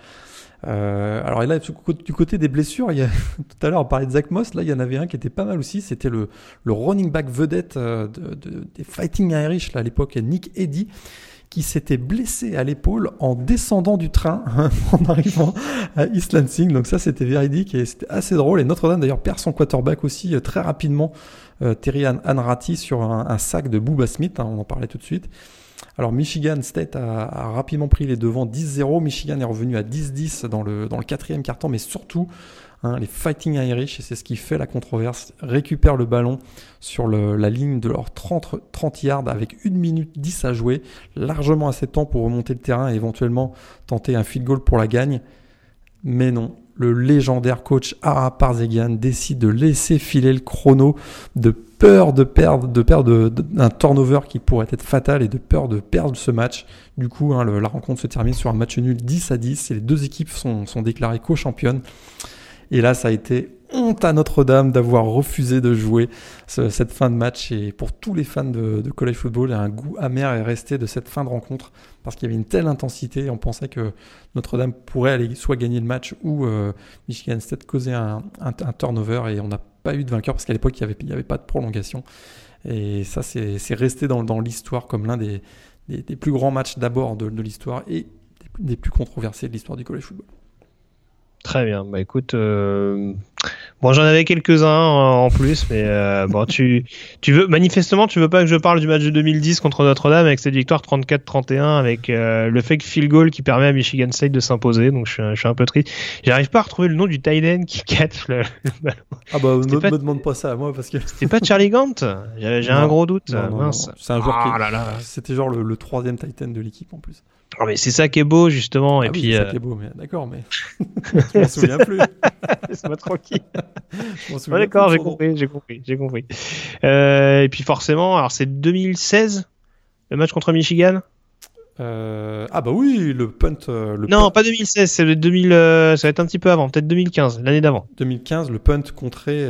Euh, alors là, du côté des blessures, il y a, <laughs> tout à l'heure on parlait de Zach Moss, là il y en avait un qui était pas mal aussi, c'était le, le running back vedette euh, de, de, des Fighting Irish là, à l'époque, Nick Eddy, qui s'était blessé à l'épaule en descendant du train <laughs> en arrivant à East Lansing. Donc ça c'était véridique et c'était assez drôle. Et Notre-Dame d'ailleurs perd son quarterback aussi euh, très rapidement, euh, Terry sur un, sac de Booba Smith, hein, on en parlait tout de suite. Alors Michigan State a, rapidement pris les devants 10-0. Michigan est revenu à 10-10 dans le, dans le quatrième carton, mais surtout hein, les Fighting Irish, et c'est ce qui fait la controverse, récupèrent le ballon sur la ligne de leurs 30, 30 yards avec 1 minute 10 à jouer, largement assez de temps pour remonter le terrain et éventuellement tenter un field goal pour la gagne. Mais non, le légendaire coach Ara Parzegian décide de laisser filer le chrono de peur de perdre, de perdre un turnover qui pourrait être fatal et de peur de perdre ce match. Du coup, hein, la rencontre se termine sur un match nul 10 à 10 et les deux équipes sont, sont déclarées co-championnes. Et là, ça a été honte à Notre-Dame d'avoir refusé de jouer ce, cette fin de match. Et pour tous les fans de, college football, un goût amer est resté de cette fin de rencontre parce qu'il y avait une telle intensité. On pensait que Notre-Dame pourrait aller soit gagner le match ou euh, Michigan State causer un, turnover et on n'a pas eu de vainqueur parce qu'à l'époque il n'y avait, pas de prolongation. Et ça, c'est resté dans, l'histoire comme l'un des, plus grands matchs d'abord de, l'histoire et des plus controversés de l'histoire du college football. Très bien. Bah écoute, euh... bon j'en avais quelques-uns en plus, mais euh, bon tu tu veux manifestement tu veux pas que je parle du match de 2010 contre Notre-Dame avec cette victoire 34-31 avec euh, le fake field goal qui permet à Michigan State de s'imposer. Donc je suis, je suis un peu triste. J'arrive pas à retrouver le nom du tight end qui catch le. Ah bah ne pas... me demande pas ça à moi parce que c'était pas Charlie Gant. J'ai un gros doute. C'est un joueur ah, qui là, là. c'était genre le, le troisième tight end de l'équipe en plus. Oh, mais c'est ça qui est beau justement ah et oui, puis c'est euh... ça qui est beau mais d'accord mais <laughs> <laughs> je me souviens plus. <laughs> Laisse-moi tranquille. D'accord j'ai compris j'ai compris j'ai compris. Euh, et puis forcément alors c'est 2016 le match contre Michigan? Euh... ah bah oui le punt euh, le non punt... pas 2016 c'est le 2000 euh, ça va être un petit peu avant peut-être 2015 l'année d'avant. 2015 le punt contré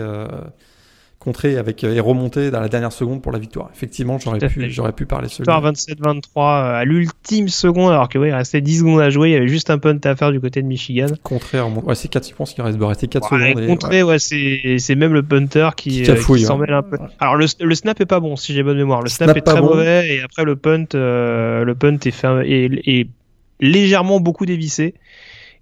euh, contré avec et remonté dans la dernière seconde pour la victoire. Effectivement, j'aurais pu, j'aurais pu parler celui. Victoire 27-23 à l'ultime seconde, alors que ouais, il restait 10 secondes à jouer, il y avait juste un punt à faire du côté de Michigan. Contraire, ouais, c'est 4, je pense qu'il reste, doit rester 4 Ouais, secondes. et- contré, ouais, c'est c'est même le punter qui, Qui euh, s'en ouais. mêle un peu. Alors le, le snap est pas bon, si j'ai bonne mémoire. Le snap, Snap est très bon. mauvais et après le punt, euh, le punt est, fait, est, est légèrement beaucoup dévissé.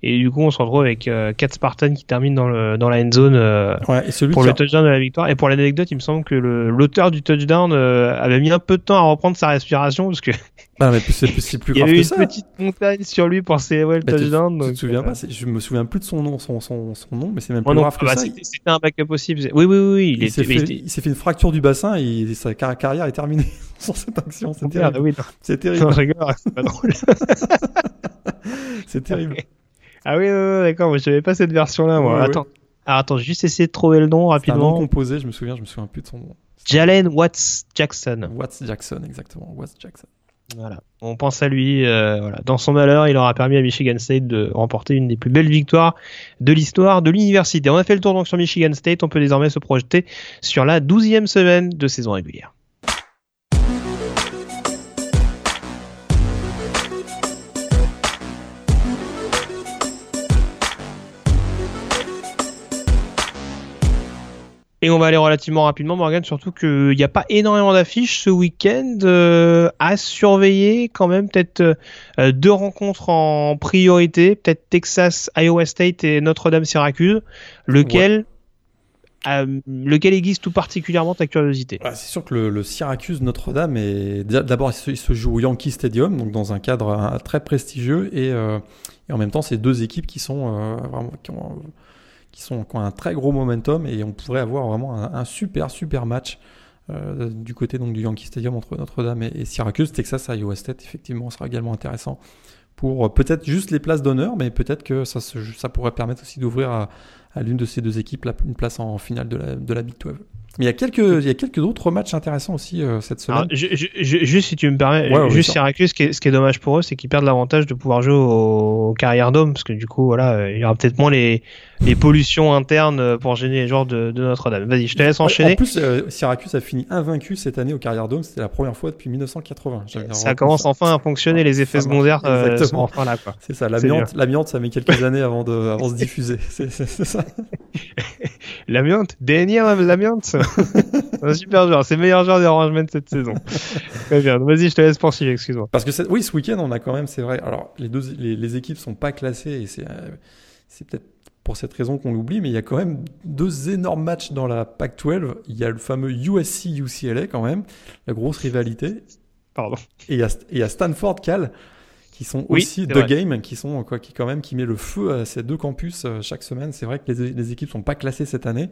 Et du coup, on se retrouve avec euh, 4 Spartans qui terminent dans, le, dans la end zone euh, Ouais, et celui pour le a- touchdown de la victoire. Et pour l'anecdote, il me semble que l'auteur du touchdown euh, avait mis un peu de temps à reprendre sa respiration parce que <laughs> Ah, mais c'est plus, plus <laughs> il y avait une ça. petite montagne sur lui pour célébrer le tu- touchdown. tu, te souviens euh, pas Je me souviens plus de son nom, son, son, son nom, mais c'est même plus non, grave que bah, ça. c'était un backup possible. Oui, oui, oui, oui, il, Il, s'est fait, une fracture du bassin et sa car- carrière est terminée <laughs> sur cette action. C'est Merde, terrible. oui, non. C'est Non, terrible. je rigole, c'est pas drôle. C'est terrible. Ah oui, d'accord, moi je savais pas cette version-là, moi. Ouais, ouais. attends. Alors, attends, j'ai juste essayé de trouver le nom C'est un nom rapidement. composé, je me souviens, je me souviens plus de son nom. Jalen Watts Jackson. Watts Jackson, exactement. Watts Jackson. Voilà. On pense à lui. euh, voilà. Dans son malheur, il aura permis à Michigan State de remporter une des plus belles victoires de l'histoire de l'université. On a fait le tour donc sur Michigan State. On peut désormais se projeter sur la douzième semaine de saison régulière. Et on va aller relativement rapidement, Morgan, surtout qu'il n'y a pas énormément d'affiches ce week-end euh, à surveiller quand même. Peut-être euh, deux rencontres en priorité, peut-être Texas, Iowa State et Notre-Dame-Syracuse. Lequel, euh, lequel aiguise tout particulièrement ta curiosité? Ah, c'est sûr que le, le Syracuse Notre-Dame est d'abord il se, joue au Yankee Stadium, donc dans un cadre très prestigieux et, et en même temps c'est deux équipes qui sont vraiment qui ont, qui sont qui ont un très gros momentum et on pourrait avoir vraiment un, super super match euh, du côté donc du Yankee Stadium entre Notre-Dame et, Syracuse, Texas, Iowa State effectivement sera également intéressant pour euh, peut-être juste les places d'honneur, mais peut-être que ça, ça pourrait permettre aussi d'ouvrir à, à l'une de ces deux équipes une place en finale de la, de la Big 12. Mais il y a quelques, il y a quelques autres matchs intéressants aussi euh, cette semaine. Alors, je- je- je- juste si tu me permets, Ouais, ouais, juste. Syracuse, ce qui, est, ce qui est dommage pour eux, c'est qu'ils perdent l'avantage de pouvoir jouer au, au Carrière Dome, parce que du coup, voilà, euh, il y aura peut-être moins les, les pollutions internes euh, pour gêner les joueurs de, de Notre-Dame. Vas-y, je te laisse enchaîner. En plus, euh, Syracuse a fini invaincu cette année au Carrière Dome. C'était la première fois depuis 1980. J'avais Ça commence ça. enfin à fonctionner, les effets secondaires euh, sont enfin là. Quoi. C'est ça. L'amiante, l'amiante, ça met quelques <laughs> années avant de, avant de se diffuser. <laughs> C'est, ça. L'amiante, Daniel l'amiante. <laughs> Un super joueur, c'est le meilleur joueur des Orangemen cette saison. Très bien, vas-y, je te laisse poursuivre, excuse-moi. Parce que oui, ce week-end, on a quand même, c'est vrai. Alors, les deux, les, les équipes sont pas classées et c'est, euh, c'est peut-être pour cette raison qu'on l'oublie, mais il y a quand même deux énormes matchs dans la Pac-12. Il y a le fameux USC-UCLA quand même, la grosse rivalité. Pardon. Et il y a, et il y a Stanford Cal qui sont Oui, aussi c'est The vrai. Game, qui sont quoi, qui quand même qui met le feu à ces deux campus euh, chaque semaine. C'est vrai que les, les équipes sont pas classées cette année,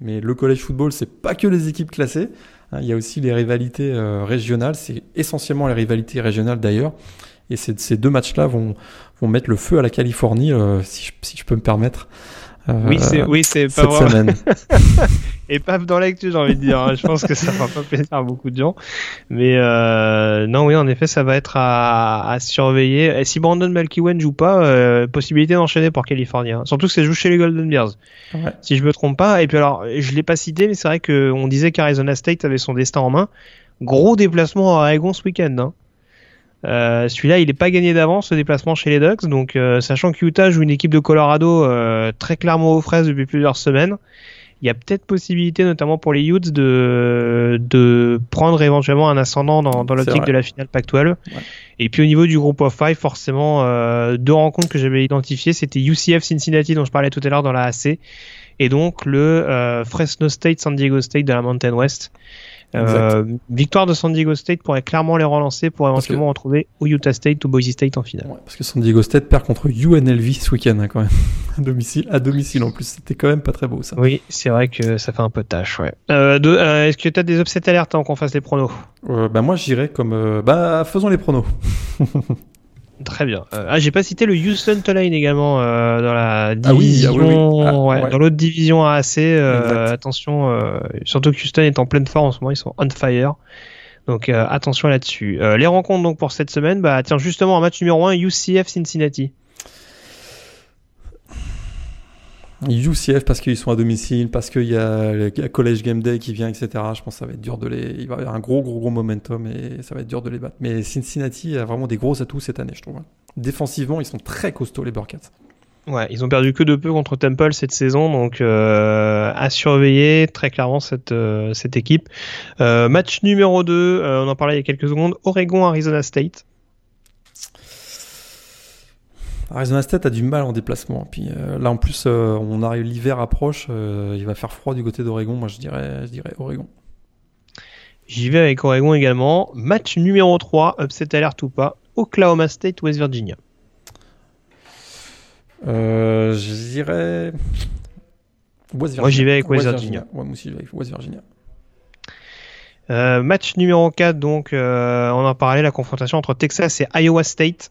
mais le college football c'est pas que les équipes classées. hein. il y a aussi les rivalités euh, régionales. C'est essentiellement les rivalités régionales d'ailleurs. Et ces, deux matchs-là vont vont mettre le feu à la Californie, euh, si je peux me permettre. Euh, Oui, c'est oui, c'est pas cette semaine. <laughs> Et pas dans l'actu, j'ai envie de dire. hein. Je pense que ça va pas plaisir à beaucoup de gens. Mais euh, non, oui, en effet, ça va être à, à surveiller. Et si Brandon Malkiwen joue pas, euh, possibilité d'enchaîner pour Californie. hein. Surtout que ça joue chez les Golden Bears. Ouais. Si je me trompe pas. Et puis alors, je l'ai pas cité, mais c'est vrai qu'on disait qu'Arizona State avait son destin en main. Gros déplacement à Oregon ce week-end. Hein. Euh, Celui-là, il n'est pas gagné d'avance, ce déplacement chez les Ducks. Donc, euh, sachant que Utah joue une équipe de Colorado euh, très clairement aux fraises depuis plusieurs semaines, il y a peut-être possibilité, notamment pour les Utes, de, de prendre éventuellement un ascendant dans, dans l'optique de la finale Pac-12. Et puis au niveau du groupe of five, forcément, euh, deux rencontres que j'avais identifiées, c'était UCF Cincinnati dont je parlais tout à l'heure dans la AC, et donc le euh, Fresno State San Diego State de la Mountain West. Euh, victoire de San Diego State pourrait clairement les relancer pour que- éventuellement retrouver ou Utah State ou Boise State en finale. Ouais, parce que San Diego State perd contre UNLV ce week-end hein, quand même. <laughs> à domicile, à domicile en plus. C'était quand même pas très beau ça. Oui, c'est vrai que ça fait un peu de tâche, ouais. Euh, euh, Est-ce que tu as des upset alertes avant qu'on fasse les pronos? Bah moi j'irais comme bah faisons les pronos. <laughs> Très bien. Euh, ah, j'ai pas cité le Houston Tulane également euh, dans la Ah oui, division, ah oui, oui. Ah, ouais, ouais. dans l'autre division AAC. euh, attention, euh, surtout que Houston est en pleine forme en ce moment, ils sont on fire. Donc euh, attention là-dessus. Euh, les rencontres donc pour cette semaine, bah tiens justement en match numéro 1 UCF Cincinnati. UCF parce qu'ils sont à domicile, parce qu'il y a le College Game Day qui vient, etc. Je pense que ça va être dur de les. Il va y avoir un gros, gros, gros momentum et ça va être dur de les battre. Mais Cincinnati a vraiment des gros atouts cette année, je trouve. Défensivement, ils sont très costauds, les Burkats. Ouais, ils ont perdu que de peu contre Temple cette saison, donc euh, à surveiller très clairement cette, euh, équipe. Euh, match numéro 2, on en parlait il y a quelques secondes, Oregon-Arizona State. Arizona State a du mal en déplacement. Puis là, en plus, on arrive, l'hiver approche, il va faire froid du côté d'Oregon. Moi, je dirais, je dirais Oregon. J'y vais avec Oregon également. Match numéro 3, upset alert ou pas, Oklahoma State, West Virginia. Euh, je dirais. West Virginia. Moi j'y vais avec West, Virginia. Ouais, moi aussi avec West Virginia. Euh, match numéro 4, donc euh, on en parlait, la confrontation entre Texas et Iowa State.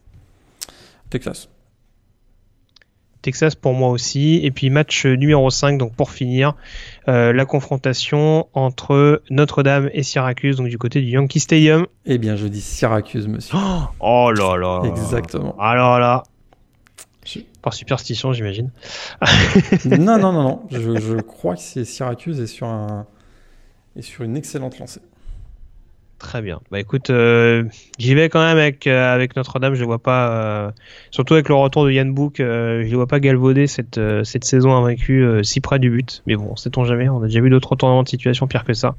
Texas. Texas pour moi aussi. Et puis match numéro 5, donc pour finir, euh, la confrontation entre Notre-Dame et Syracuse, donc du côté du Yankee Stadium. Eh bien, je dis Syracuse, monsieur. <gasps> Oh là là. Exactement. Alors là, par superstition, j'imagine. <laughs> non, non, non, non. <laughs> Je, je crois que c'est Syracuse et sur, un, et sur une excellente lancée. Très bien. Bah écoute, euh, j'y vais quand même avec euh, Notre-Dame. Je vois pas, euh, surtout avec le retour de Yann Book, je ne vois pas galvauder cette cette saison invaincue si près du but. Mais bon, sait-on jamais. On a déjà vu d'autres retournements de situation pire que ça.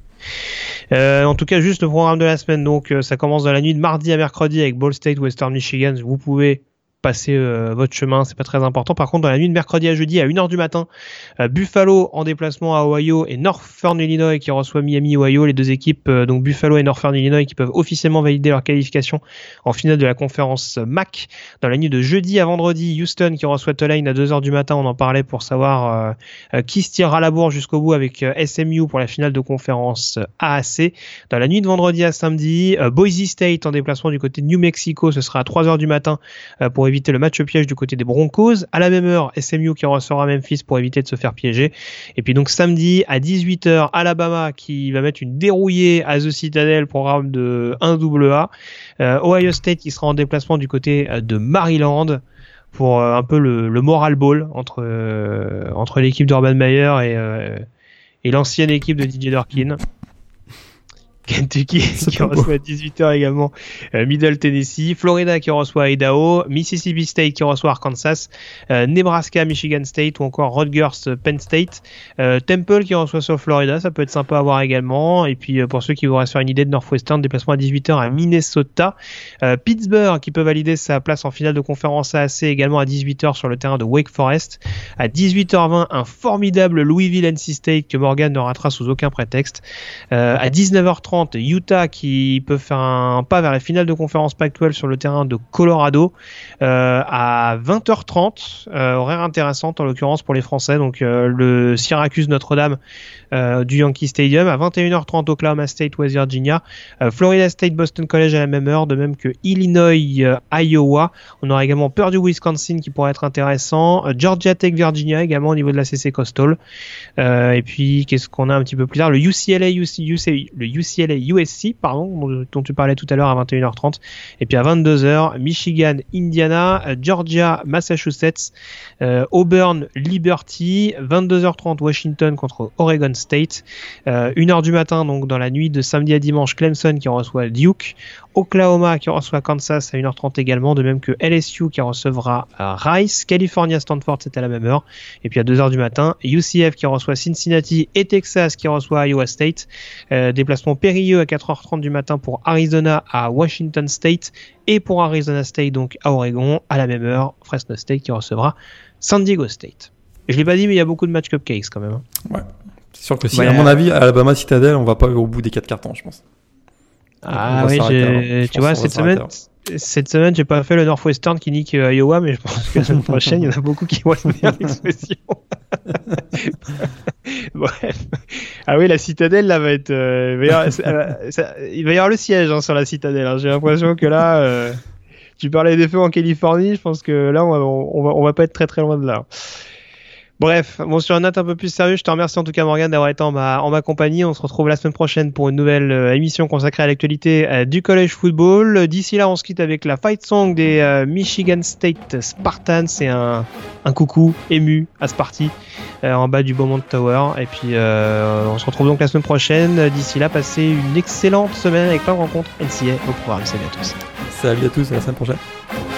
en tout cas, juste le programme de la semaine. Donc, ça commence dans la nuit de mardi à mercredi avec Ball State, Western Michigan. Vous pouvez euh, votre chemin, c'est pas très important. Par contre, dans la nuit de mercredi à jeudi à 1h du matin, euh, Buffalo en déplacement à Ohio et Northern Illinois qui reçoit Miami Ohio, les deux équipes euh, donc Buffalo et Northern Illinois qui peuvent officiellement valider leur qualification en finale de la conférence MAC. Dans la nuit de jeudi à vendredi, Houston qui reçoit Tulane à 2h du matin, on en parlait pour savoir qui se tirera la bourre jusqu'au bout avec SMU pour la finale de conférence AAC. Dans la nuit de vendredi à samedi, Boise State en déplacement du côté de New Mexico, ce sera à 3h du matin pour éviter le match piège du côté des Broncos. À la même heure, SMU qui ressort à Memphis pour éviter de se faire piéger. Et puis donc samedi à 18h, Alabama qui va mettre une dérouillée à The Citadel, programme de 1AA. Euh, Ohio State qui sera en déplacement du côté euh, de Maryland pour euh, un peu le, moral ball entre, l'équipe d'Urban Meyer et, et l'ancienne équipe de DJ Durkin. Kentucky <laughs> qui reçoit à 18h également. Euh, Middle Tennessee, Florida qui reçoit Idaho, Mississippi State qui reçoit Arkansas, euh, Nebraska, Michigan State ou encore Rutgers, Penn State, euh, Temple qui reçoit sur Florida, ça peut être sympa à voir également. Et puis pour ceux qui voudraient se faire une idée de Northwestern, déplacement à 18h à Minnesota, Pittsburgh qui peut valider sa place en finale de conférence AAC également à 18h sur le terrain de Wake Forest, à 18h20 un formidable Louisville NC State que Morgan ne ratera sous aucun prétexte, à 19h30 Utah qui peut faire un pas vers la finale de conférence Pac-12 sur le terrain de Colorado euh, à 20h30, euh, horaire intéressante en l'occurrence pour les Français. Donc euh, le Syracuse Notre-Dame du Yankee Stadium à 21h30 Oklahoma State West Virginia, Florida State Boston College à la même heure, de même que Illinois Iowa. On aura également Purdue Wisconsin qui pourrait être intéressant, Georgia Tech Virginia également au niveau de la CC Coastal. et puis qu'est-ce qu'on a un petit peu plus tard? Le UCLA UC, le UCLA USC, pardon, dont tu parlais tout à l'heure à 21h30. Et puis à 22h, Michigan, Indiana, Georgia, Massachusetts, euh, Auburn, Liberty, 22h30 Washington contre Oregon State, 1h euh, du matin donc dans la nuit de samedi à dimanche, Clemson qui reçoit Duke, Oklahoma qui reçoit Kansas à 1h30 également, de même que LSU qui recevra euh, Rice, California Stanford c'est à la même heure, et puis à 2h du matin, UCF qui reçoit Cincinnati et Texas qui reçoit Iowa State, déplacement péri à 4h30 du matin pour Arizona à Washington State et pour Arizona State donc à Oregon à la même heure Fresno State qui recevra San Diego State. je l'ai pas dit mais il y a beaucoup de matchs cupcakes quand même. Hein. Ouais. C'est sûr que si à mon avis Alabama Citadel on va pas au bout des 4 cartons je pense. Ah oui, tu vois cette semaine cette semaine, j'ai pas fait le Northwestern qui nique euh, Iowa, mais je pense que la semaine prochaine, il y en a beaucoup qui vont être <laughs> l'expression. <laughs> Bref. Ah oui, la citadelle, là, va être. Euh, il, va y avoir, le siège hein, sur la citadelle. Hein. J'ai l'impression que là, euh, tu parlais des feux en Californie, je pense que là, on va, on va, on va pas être très très loin de là. Bref, bon sur une note un peu plus sérieuse, je te remercie en tout cas Morgan d'avoir été en ma, en ma compagnie. On se retrouve la semaine prochaine pour une nouvelle euh, émission consacrée à l'actualité euh, du college football. D'ici là, on se quitte avec la fight song des euh, Michigan State Spartans. C'est un, un coucou ému à Sparty en bas du Beaumont Tower. Et puis on se retrouve donc la semaine prochaine. D'ici là, passez une excellente semaine avec plein de rencontres NCA au programme. Salut à tous. Salut à tous, à la semaine prochaine.